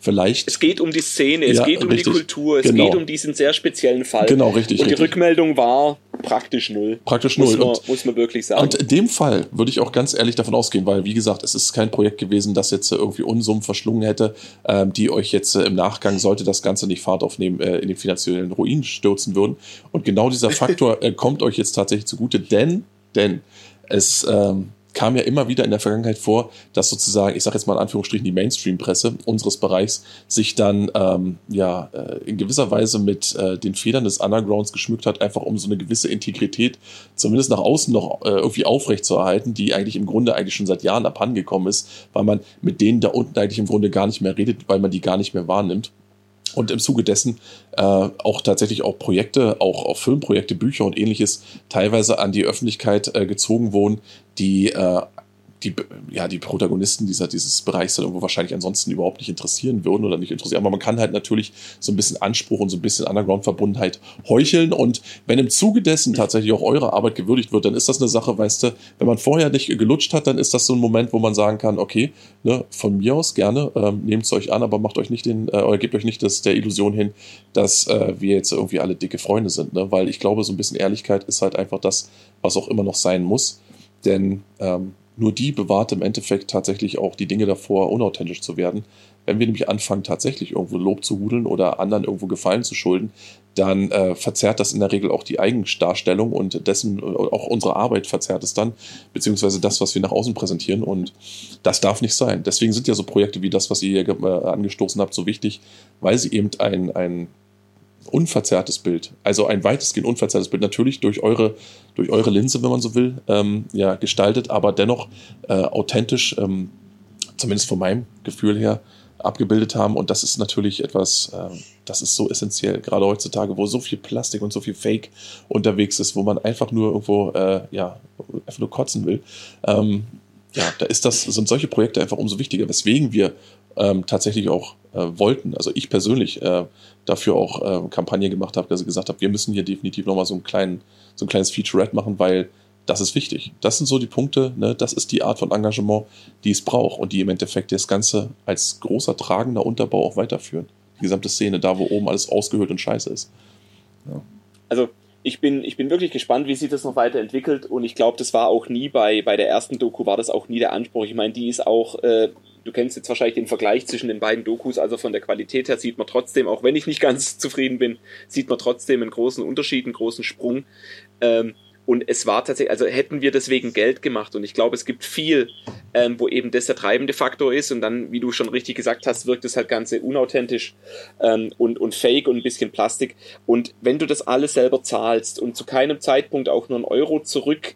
vielleicht. Es geht um die Szene, es ja, geht um richtig, die Kultur, es genau. geht um diesen sehr speziellen Fall. Genau, richtig. Und die richtig. Rückmeldung war praktisch null. Praktisch null. Muss man, und, muss man wirklich sagen. Und in dem Fall würde ich auch ganz ehrlich davon ausgehen, weil, wie gesagt, es ist kein Projekt gewesen, das jetzt irgendwie Unsummen verschlungen hätte, ähm, die euch jetzt äh, im Nachgang, sollte das Ganze nicht Fahrt aufnehmen, äh, in den finanziellen Ruin stürzen würden. Und genau dieser Faktor äh, kommt euch jetzt tatsächlich zugute, denn, denn es, ähm, kam ja immer wieder in der Vergangenheit vor, dass sozusagen, ich sage jetzt mal in Anführungsstrichen, die Mainstream-Presse unseres Bereichs sich dann ähm, ja äh, in gewisser Weise mit äh, den Federn des Undergrounds geschmückt hat, einfach um so eine gewisse Integrität zumindest nach außen noch äh, irgendwie aufrechtzuerhalten, die eigentlich im Grunde eigentlich schon seit Jahren abhandengekommen ist, weil man mit denen da unten eigentlich im Grunde gar nicht mehr redet, weil man die gar nicht mehr wahrnimmt und im Zuge dessen äh, auch tatsächlich auch Projekte, auch, auch Filmprojekte, Bücher und ähnliches teilweise an die Öffentlichkeit äh, gezogen wurden, die äh, die, ja, die Protagonisten dieser, dieses Bereichs dann irgendwo wahrscheinlich ansonsten überhaupt nicht interessieren würden oder nicht interessieren. Aber man kann halt natürlich so ein bisschen Anspruch und so ein bisschen Underground-Verbundenheit heucheln. Und wenn im Zuge dessen tatsächlich auch eure Arbeit gewürdigt wird, dann ist das eine Sache, weißt du, wenn man vorher nicht gelutscht hat, dann ist das so ein Moment, wo man sagen kann, okay, ne, von mir aus gerne, ähm, nehmt es euch an, aber macht euch nicht den, äh, oder gebt euch nicht das, der Illusion hin, dass äh, wir jetzt irgendwie alle dicke Freunde sind. Ne? Weil ich glaube, so ein bisschen Ehrlichkeit ist halt einfach das, was auch immer noch sein muss. Denn ähm, nur die bewahrt im Endeffekt tatsächlich auch die Dinge davor, unauthentisch zu werden. Wenn wir nämlich anfangen, tatsächlich irgendwo Lob zu hudeln oder anderen irgendwo Gefallen zu schulden, dann äh, verzerrt das in der Regel auch die Eigendarstellung und dessen, äh, auch unsere Arbeit verzerrt es dann, beziehungsweise das, was wir nach außen präsentieren. Und das darf nicht sein. Deswegen sind ja so Projekte wie das, was ihr hier äh, angestoßen habt, so wichtig, weil sie eben ein, ein unverzerrtes Bild, also ein weitestgehend unverzerrtes Bild, natürlich durch eure, durch eure Linse, wenn man so will, ähm, ja, gestaltet, aber dennoch äh, authentisch, ähm, zumindest von meinem Gefühl her, abgebildet haben. Und das ist natürlich etwas, äh, das ist so essentiell, gerade heutzutage, wo so viel Plastik und so viel Fake unterwegs ist, wo man einfach nur irgendwo, äh, ja, einfach nur kotzen will. Ähm, ja, da ist das, sind solche Projekte einfach umso wichtiger, weswegen wir ähm, tatsächlich auch äh, wollten. Also ich persönlich äh, dafür auch äh, Kampagne gemacht habe, dass ich gesagt habe, wir müssen hier definitiv nochmal so, so ein kleines Featurette machen, weil das ist wichtig. Das sind so die Punkte, ne? das ist die Art von Engagement, die es braucht und die im Endeffekt das Ganze als großer tragender Unterbau auch weiterführen. Die gesamte Szene, da wo oben alles ausgehöhlt und scheiße ist. Ja. Also ich bin, ich bin wirklich gespannt, wie sich das noch weiterentwickelt und ich glaube, das war auch nie bei, bei der ersten Doku, war das auch nie der Anspruch. Ich meine, die ist auch äh, du kennst jetzt wahrscheinlich den Vergleich zwischen den beiden Dokus, also von der Qualität her sieht man trotzdem, auch wenn ich nicht ganz zufrieden bin, sieht man trotzdem einen großen Unterschied, einen großen Sprung. Ähm, und es war tatsächlich, also hätten wir deswegen Geld gemacht. Und ich glaube, es gibt viel, ähm, wo eben das der treibende Faktor ist. Und dann, wie du schon richtig gesagt hast, wirkt das halt Ganze unauthentisch ähm, und, und fake und ein bisschen Plastik. Und wenn du das alles selber zahlst und zu keinem Zeitpunkt auch nur einen Euro zurück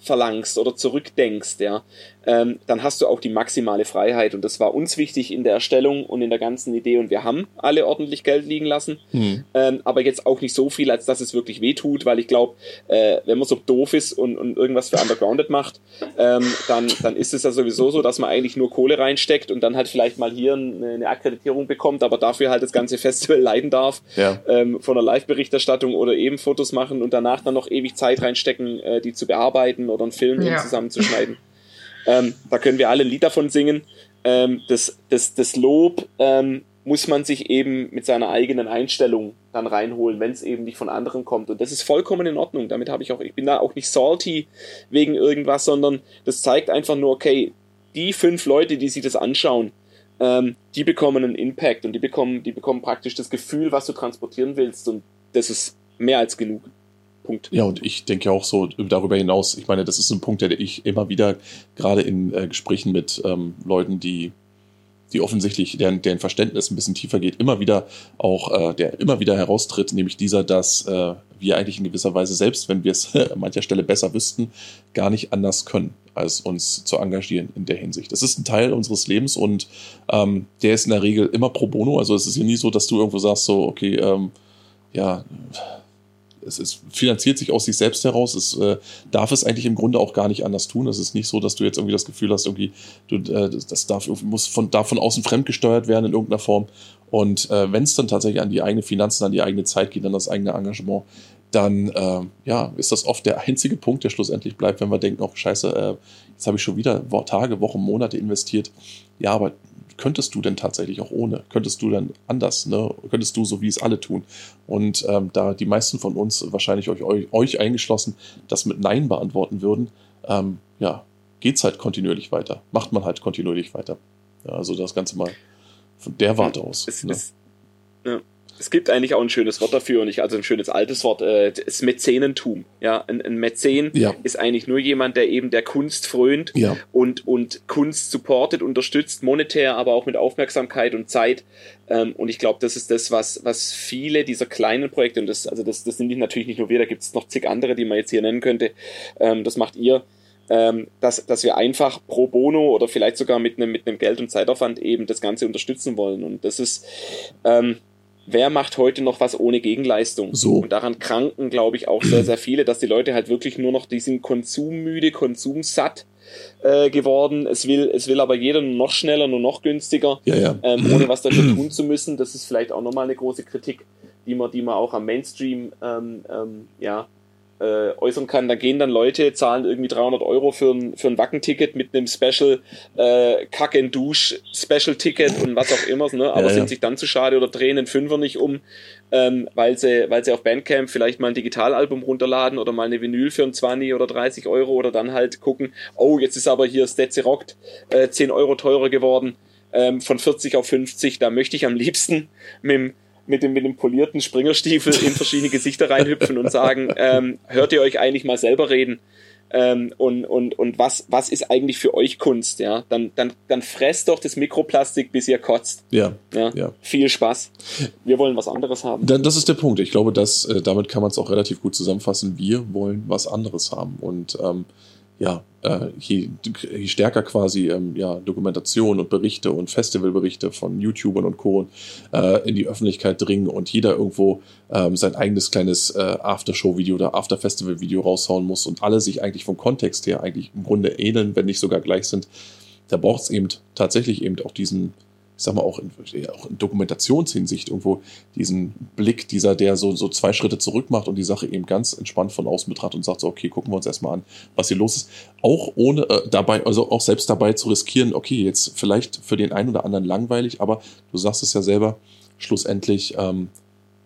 verlangst oder zurückdenkst, ja, ähm, dann hast du auch die maximale Freiheit. Und das war uns wichtig in der Erstellung und in der ganzen Idee. Und wir haben alle ordentlich Geld liegen lassen, mhm. ähm, aber jetzt auch nicht so viel, als dass es wirklich wehtut, weil ich glaube, äh, wenn man so doof ist und, und irgendwas für Undergrounded macht, ähm, dann, dann ist es ja sowieso so, dass man eigentlich nur Kohle reinsteckt und dann halt vielleicht mal hier eine, eine Akkreditierung bekommt, aber dafür halt das ganze Festival leiden darf ja. ähm, von der Live-Berichterstattung oder eben Fotos machen und danach dann noch ewig Zeit reinstecken, äh, die zu bearbeiten oder einen Film ja. zusammenzuschneiden. Ähm, da können wir alle ein Lied davon singen. Ähm, das, das, das Lob ähm, muss man sich eben mit seiner eigenen Einstellung dann reinholen, wenn es eben nicht von anderen kommt. Und das ist vollkommen in Ordnung. Damit habe ich auch, ich bin da auch nicht salty wegen irgendwas, sondern das zeigt einfach nur, okay, die fünf Leute, die sich das anschauen, ähm, die bekommen einen Impact und die bekommen, die bekommen praktisch das Gefühl, was du transportieren willst. Und das ist mehr als genug. Punkt. Ja, und ich denke auch so darüber hinaus, ich meine, das ist ein Punkt, der ich immer wieder gerade in äh, Gesprächen mit ähm, Leuten, die die offensichtlich deren, deren Verständnis ein bisschen tiefer geht, immer wieder auch, äh, der immer wieder heraustritt, nämlich dieser, dass äh, wir eigentlich in gewisser Weise, selbst wenn wir es an mancher Stelle besser wüssten, gar nicht anders können, als uns zu engagieren in der Hinsicht. Das ist ein Teil unseres Lebens und ähm, der ist in der Regel immer pro bono. Also es ist ja nie so, dass du irgendwo sagst, so, okay, ähm, ja, es, es finanziert sich aus sich selbst heraus. Es äh, darf es eigentlich im Grunde auch gar nicht anders tun. Es ist nicht so, dass du jetzt irgendwie das Gefühl hast, irgendwie, du, äh, das darf, muss von, darf von außen fremdgesteuert werden in irgendeiner Form. Und äh, wenn es dann tatsächlich an die eigene Finanzen, an die eigene Zeit geht, an das eigene Engagement, dann äh, ja, ist das oft der einzige Punkt, der schlussendlich bleibt, wenn wir denken, oh scheiße, äh, jetzt habe ich schon wieder Tage, Wochen, Monate investiert. Ja, aber könntest du denn tatsächlich auch ohne? Könntest du denn anders? Ne? Könntest du so, wie es alle tun? Und ähm, da die meisten von uns, wahrscheinlich euch, euch, euch eingeschlossen, das mit Nein beantworten würden, ähm, ja, es halt kontinuierlich weiter. Macht man halt kontinuierlich weiter. Ja, also das Ganze mal von der Warte aus. Es, ne? es, ja es gibt eigentlich auch ein schönes Wort dafür und ich, also ein schönes altes Wort, äh, das Mäzenentum. Ja, ein, ein Mäzen ja. ist eigentlich nur jemand, der eben der Kunst frönt ja. und, und Kunst supportet, unterstützt, monetär, aber auch mit Aufmerksamkeit und Zeit. Ähm, und ich glaube, das ist das, was, was viele dieser kleinen Projekte, und das, also das, das sind natürlich nicht nur wir, da gibt es noch zig andere, die man jetzt hier nennen könnte, ähm, das macht ihr, ähm, dass, dass wir einfach pro bono oder vielleicht sogar mit einem mit einem Geld- und Zeitaufwand eben das Ganze unterstützen wollen. Und das ist, ähm, wer macht heute noch was ohne Gegenleistung? So. Und daran kranken, glaube ich, auch sehr, sehr viele, dass die Leute halt wirklich nur noch, die sind konsummüde, konsumsatt äh, geworden. Es will, es will aber jeder nur noch schneller, nur noch günstiger, ja, ja. Ähm, ohne was dafür tun zu müssen. Das ist vielleicht auch nochmal eine große Kritik, die man, die man auch am Mainstream ähm, ähm, ja, äh, äußern kann. Da gehen dann Leute, zahlen irgendwie 300 Euro für ein, für ein Wacken-Ticket mit einem Special äh, Kack and Dusch Special Ticket und was auch immer, ne? aber ja, ja. sind sich dann zu schade oder drehen den Fünfer nicht um, ähm, weil sie, weil sie auf Bandcamp vielleicht mal ein Digitalalbum runterladen oder mal eine Vinyl für ein 20 oder 30 Euro oder dann halt gucken, oh, jetzt ist aber hier Stetze Rockt äh, 10 Euro teurer geworden, ähm, von 40 auf 50, da möchte ich am liebsten mit dem mit dem, mit dem polierten Springerstiefel in verschiedene Gesichter reinhüpfen und sagen, ähm, hört ihr euch eigentlich mal selber reden? Ähm, und und, und was, was ist eigentlich für euch Kunst? Ja, dann, dann, dann fresst doch das Mikroplastik, bis ihr kotzt. Ja. ja. ja. Viel Spaß. Wir wollen was anderes haben. Dann, das ist der Punkt. Ich glaube, dass, äh, damit kann man es auch relativ gut zusammenfassen. Wir wollen was anderes haben. Und ähm, ja, äh, je, je stärker quasi ähm, ja, Dokumentation und Berichte und Festivalberichte von YouTubern und Co. Äh, in die Öffentlichkeit dringen und jeder irgendwo ähm, sein eigenes kleines äh, Aftershow-Video oder After-Festival-Video raushauen muss und alle sich eigentlich vom Kontext her eigentlich im Grunde ähneln, wenn nicht sogar gleich sind, da braucht es eben tatsächlich eben auch diesen ich sag mal, auch in, auch in Dokumentationshinsicht irgendwo diesen Blick, dieser, der so, so zwei Schritte zurück macht und die Sache eben ganz entspannt von außen betrachtet und sagt so, okay, gucken wir uns erstmal an, was hier los ist. Auch ohne äh, dabei, also auch selbst dabei zu riskieren, okay, jetzt vielleicht für den einen oder anderen langweilig, aber du sagst es ja selber, schlussendlich ähm,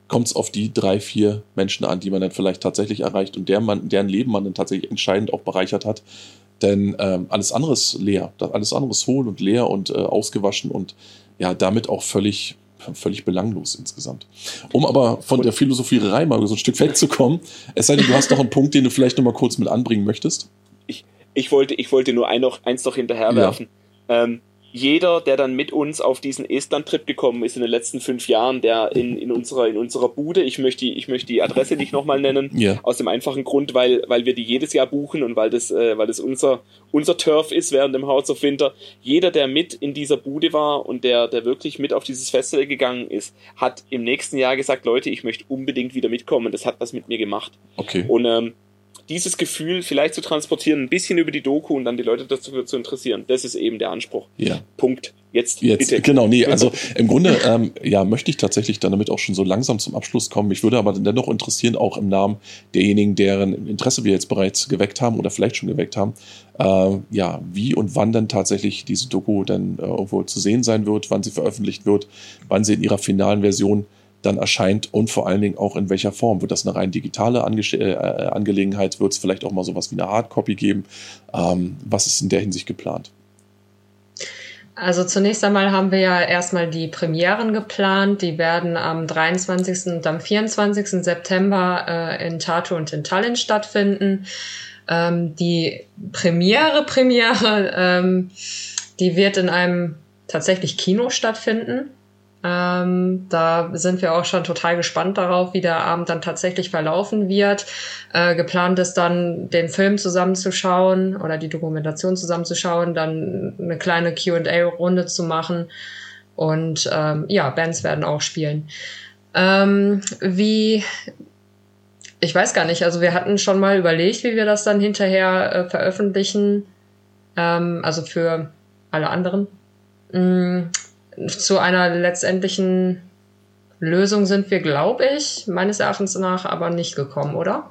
kommt es auf die drei, vier Menschen an, die man dann vielleicht tatsächlich erreicht und der man, deren Leben man dann tatsächlich entscheidend auch bereichert hat. Denn ähm, alles andere ist leer. Alles andere ist hohl und leer und äh, ausgewaschen und ja, damit auch völlig, völlig belanglos insgesamt. Um aber von der Philosophierei mal so ein Stück wegzukommen, es sei denn, du hast noch einen Punkt, den du vielleicht noch mal kurz mit anbringen möchtest. Ich, ich, wollte, ich wollte nur ein noch, eins noch hinterherwerfen. Ja. Ähm, jeder, der dann mit uns auf diesen Estland-Trip gekommen ist in den letzten fünf Jahren, der in, in, unserer, in unserer Bude, ich möchte, ich möchte die Adresse nicht nochmal nennen, ja. aus dem einfachen Grund, weil, weil wir die jedes Jahr buchen und weil das, äh, weil das unser, unser Turf ist während dem House of Winter. Jeder, der mit in dieser Bude war und der, der wirklich mit auf dieses Festival gegangen ist, hat im nächsten Jahr gesagt, Leute, ich möchte unbedingt wieder mitkommen. Das hat was mit mir gemacht. Okay. Und ähm, dieses Gefühl vielleicht zu transportieren, ein bisschen über die Doku und dann die Leute dazu zu interessieren. Das ist eben der Anspruch. Ja. Punkt. Jetzt, Jetzt bitte. Genau, nee, also im Grunde ähm, ja, möchte ich tatsächlich dann damit auch schon so langsam zum Abschluss kommen. Mich würde aber dennoch interessieren, auch im Namen derjenigen, deren Interesse wir jetzt bereits geweckt haben oder vielleicht schon geweckt haben, äh, ja, wie und wann dann tatsächlich diese Doku dann äh, irgendwo zu sehen sein wird, wann sie veröffentlicht wird, wann sie in ihrer finalen Version dann erscheint und vor allen Dingen auch in welcher Form. Wird das eine rein digitale Ange äh, Angelegenheit? Wird es vielleicht auch mal sowas wie eine Hardcopy geben? Ähm, was ist in der Hinsicht geplant? Also zunächst einmal haben wir ja erstmal die Premieren geplant. Die werden am 23. und am 24. September äh, in Tartu und in Tallinn stattfinden. Ähm, die Premiere, Premiere, ähm, die wird in einem tatsächlich Kino stattfinden. Ähm, da sind wir auch schon total gespannt darauf, wie der Abend dann tatsächlich verlaufen wird. Äh, geplant ist dann, den Film zusammenzuschauen oder die Dokumentation zusammenzuschauen, dann eine kleine QA-Runde zu machen. Und ähm, ja, Bands werden auch spielen. Ähm, wie, ich weiß gar nicht, also wir hatten schon mal überlegt, wie wir das dann hinterher äh, veröffentlichen. Ähm, also für alle anderen. Mm zu einer letztendlichen Lösung sind wir, glaube ich, meines Erachtens nach aber nicht gekommen, oder?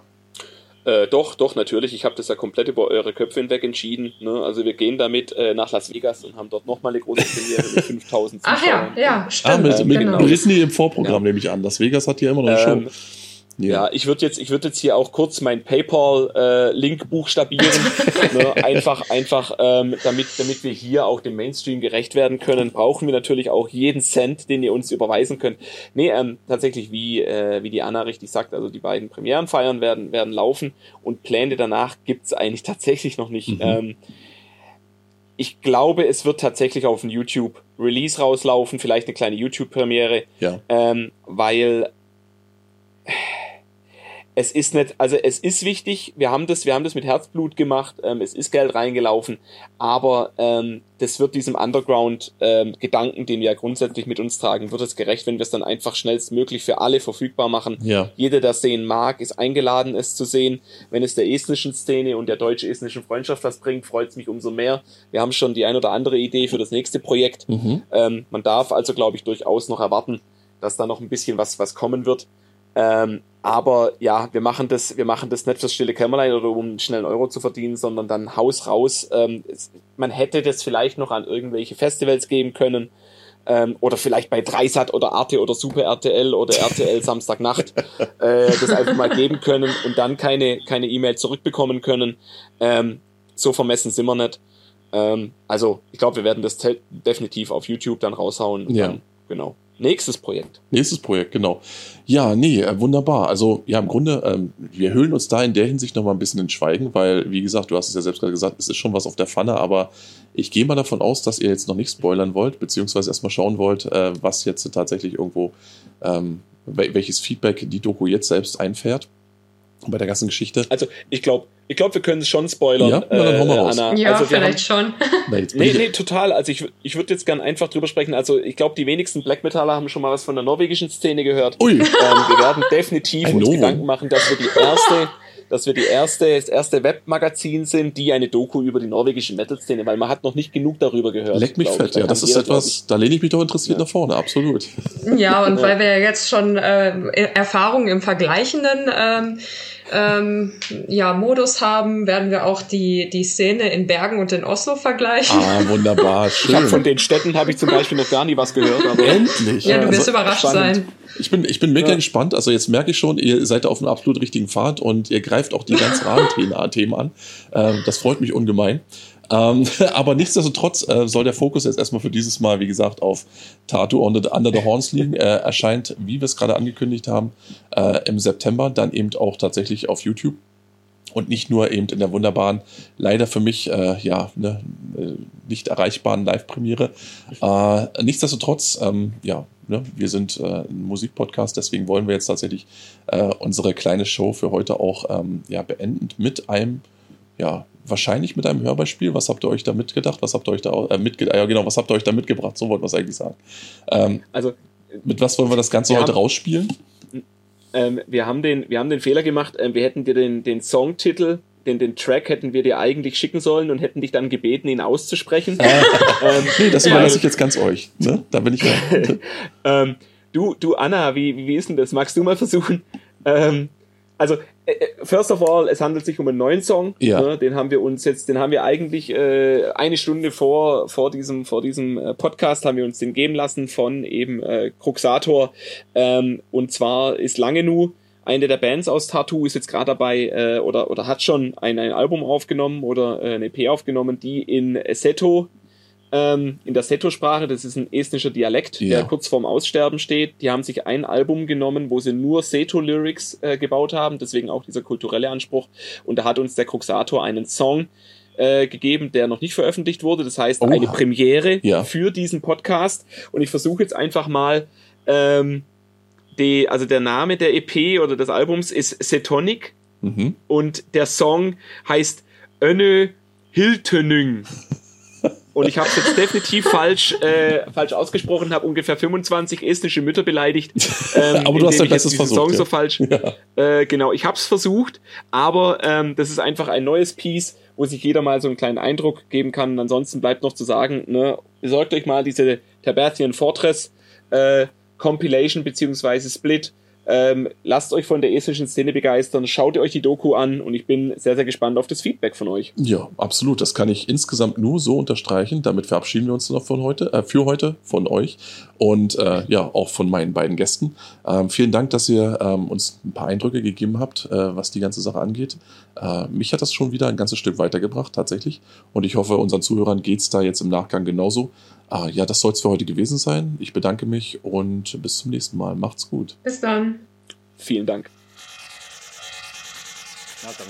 Äh, doch, doch, natürlich. Ich habe das ja komplett über eure Köpfe hinweg entschieden. Ne? Also wir gehen damit äh, nach Las Vegas und haben dort nochmal eine große Premiere mit 5000 Ach ja, ja, stimmt. Ah, mit, mit genau. Disney im Vorprogramm ja. nehme ich an. Las Vegas hat ja immer noch eine ähm, Show. Ja, ja ich würde jetzt, ich würde jetzt hier auch kurz mein PayPal-Link äh, buchstabieren, ne? einfach, einfach, ähm, damit, damit wir hier auch dem Mainstream gerecht werden können, brauchen wir natürlich auch jeden Cent, den ihr uns überweisen könnt. Nee, ähm, tatsächlich, wie, äh, wie die Anna richtig sagt, also die beiden Premierenfeiern werden, werden laufen und Pläne danach gibt's eigentlich tatsächlich noch nicht. Mhm. Ähm, ich glaube, es wird tatsächlich auf ein YouTube-Release rauslaufen, vielleicht eine kleine YouTube-Premiere, ja. ähm, weil es ist nicht, also es ist wichtig, wir haben das, wir haben das mit Herzblut gemacht, ähm, es ist Geld reingelaufen, aber ähm, das wird diesem Underground-Gedanken, ähm, den wir ja grundsätzlich mit uns tragen, wird es gerecht, wenn wir es dann einfach schnellstmöglich für alle verfügbar machen. Ja. Jeder, der sehen mag, ist eingeladen, es zu sehen. Wenn es der estnischen Szene und der deutsch-estnischen Freundschaft was bringt, freut es mich umso mehr. Wir haben schon die ein oder andere Idee für das nächste Projekt. Mhm. Ähm, man darf also, glaube ich, durchaus noch erwarten, dass da noch ein bisschen was, was kommen wird. Ähm, aber ja, wir machen das, wir machen das nicht fürs stille Kämmerlein oder um schnell einen Euro zu verdienen, sondern dann Haus raus. Ähm, es, man hätte das vielleicht noch an irgendwelche Festivals geben können. Ähm, oder vielleicht bei Dreisat oder Arte oder Super RTL oder RTL Samstagnacht äh, das einfach mal geben können und dann keine keine E-Mail zurückbekommen können. Ähm, so vermessen sind wir nicht. Ähm, also ich glaube, wir werden das definitiv auf YouTube dann raushauen. Ja. Dann, genau. Nächstes Projekt. Nächstes Projekt, genau. Ja, nee, äh, wunderbar. Also, ja, im Grunde, ähm, wir hüllen uns da in der Hinsicht nochmal ein bisschen in Schweigen, weil, wie gesagt, du hast es ja selbst gerade gesagt, es ist schon was auf der Pfanne, aber ich gehe mal davon aus, dass ihr jetzt noch nicht spoilern wollt, beziehungsweise erstmal schauen wollt, äh, was jetzt tatsächlich irgendwo, ähm, welches Feedback die Doku jetzt selbst einfährt bei der ganzen Geschichte. Also ich glaube, ich glaube, wir können es schon spoilern. Ja, Na, dann hauen wir äh, raus. Anna. Ja, also vielleicht haben, schon. nee, nee, nee, total. Also ich, ich würde jetzt gern einfach drüber sprechen. Also ich glaube, die wenigsten Black Metaller haben schon mal was von der norwegischen Szene gehört. Ui. Ähm, wir werden definitiv Ein uns Novum. Gedanken machen, dass wir die erste dass wir die erste, das erste Webmagazin sind, die eine Doku über die norwegische Metal-Szene, weil man hat noch nicht genug darüber gehört. Leck mich fett, ja, das ist etwas, da lehne ich mich doch interessiert ja. nach vorne, absolut. Ja, und ja. weil wir ja jetzt schon äh, Erfahrungen im Vergleichenden ähm, ähm, ja, Modus haben, werden wir auch die, die Szene in Bergen und in Oslo vergleichen. Ah, wunderbar, schön. Ich hab von den Städten habe ich zum Beispiel noch gar nie was gehört. Aber Endlich. Ja, du wirst also, überrascht spannend. sein. Ich bin, ich bin mega ja. gespannt. Also jetzt merke ich schon, ihr seid auf einem absolut richtigen Pfad und ihr greift auch die ganz Rahmenthemen an. Ähm, das freut mich ungemein. Ähm, aber nichtsdestotrotz äh, soll der Fokus jetzt erstmal für dieses Mal, wie gesagt, auf Tattoo under, under the Horns liegen. Äh, erscheint, wie wir es gerade angekündigt haben, äh, im September, dann eben auch tatsächlich auf YouTube. Und nicht nur eben in der wunderbaren, leider für mich äh, ja ne, nicht erreichbaren Live-Premiere. Äh, nichtsdestotrotz, ähm, ja, ne, wir sind äh, ein Musikpodcast, deswegen wollen wir jetzt tatsächlich äh, unsere kleine Show für heute auch ähm, ja, beenden mit einem ja, wahrscheinlich mit einem Hörbeispiel. Was habt ihr euch da mitgedacht? Was habt ihr euch da äh, mitgedacht? Ja, genau, was habt ihr euch da mitgebracht? So wollten wir es eigentlich sagen. Ähm, also, mit was wollen wir das Ganze heute haben, rausspielen? Ähm, wir, haben den, wir haben den Fehler gemacht, ähm, wir hätten dir den, den Songtitel, den, den Track hätten wir dir eigentlich schicken sollen und hätten dich dann gebeten, ihn auszusprechen. ähm, nee, das überlasse ich jetzt ganz euch. Ne? Da bin ich ja. ähm, du, du, Anna, wie, wie ist denn das? Magst du mal versuchen? Ähm, also äh, äh, first of all, es handelt sich um einen neuen Song. Ja. Ne, den haben wir uns jetzt, den haben wir eigentlich äh, eine Stunde vor vor diesem vor diesem äh, Podcast haben wir uns den geben lassen von eben äh, Cruxator. Ähm, und zwar ist Langenu eine der Bands aus Tattoo ist jetzt gerade dabei äh, oder oder hat schon ein, ein Album aufgenommen oder äh, eine EP aufgenommen, die in Seto ähm, in der Seto-Sprache, das ist ein estnischer Dialekt, Ja. der kurz vorm Aussterben steht. Die haben sich ein Album genommen, wo sie nur Seto-Lyrics äh, gebaut haben, deswegen auch dieser kulturelle Anspruch. Und da hat uns der Cruxator einen Song äh, gegeben, der noch nicht veröffentlicht wurde. Das heißt, Oha. eine Premiere Ja. für diesen Podcast. Und ich versuche jetzt einfach mal, ähm, die, also der Name der EP oder des Albums ist Setonic Mhm. und der Song heißt Önö Hiltönüng. Und ich habe es jetzt definitiv falsch, äh, falsch ausgesprochen, habe ungefähr 25 estnische Mütter beleidigt. Ähm, Aber du hast indem dein Bestes versucht, Song ja. so falsch. Ja. Äh, genau, ich habe es versucht, aber ähm, das ist einfach ein neues Piece, wo sich jeder mal so einen kleinen Eindruck geben kann. Und ansonsten bleibt noch zu sagen, ne, besorgt euch mal diese Tabathian Fortress äh, Compilation beziehungsweise Split. Ähm, lasst euch von der estnischen Szene begeistern, schaut euch die Doku an und ich bin sehr, sehr gespannt auf das Feedback von euch. Ja, absolut. Das kann ich insgesamt nur so unterstreichen. Damit verabschieden wir uns noch von heute, äh, für heute von euch und äh, ja auch von meinen beiden Gästen. Ähm, vielen Dank, dass ihr ähm, uns ein paar Eindrücke gegeben habt, äh, was die ganze Sache angeht. Äh, mich hat das schon wieder ein ganzes Stück weitergebracht tatsächlich und ich hoffe, unseren Zuhörern geht's da jetzt im Nachgang genauso. Äh, ja, das soll es für heute gewesen sein. Ich bedanke mich und bis zum nächsten Mal. Macht's gut. Bis dann. Vielen Dank. Nata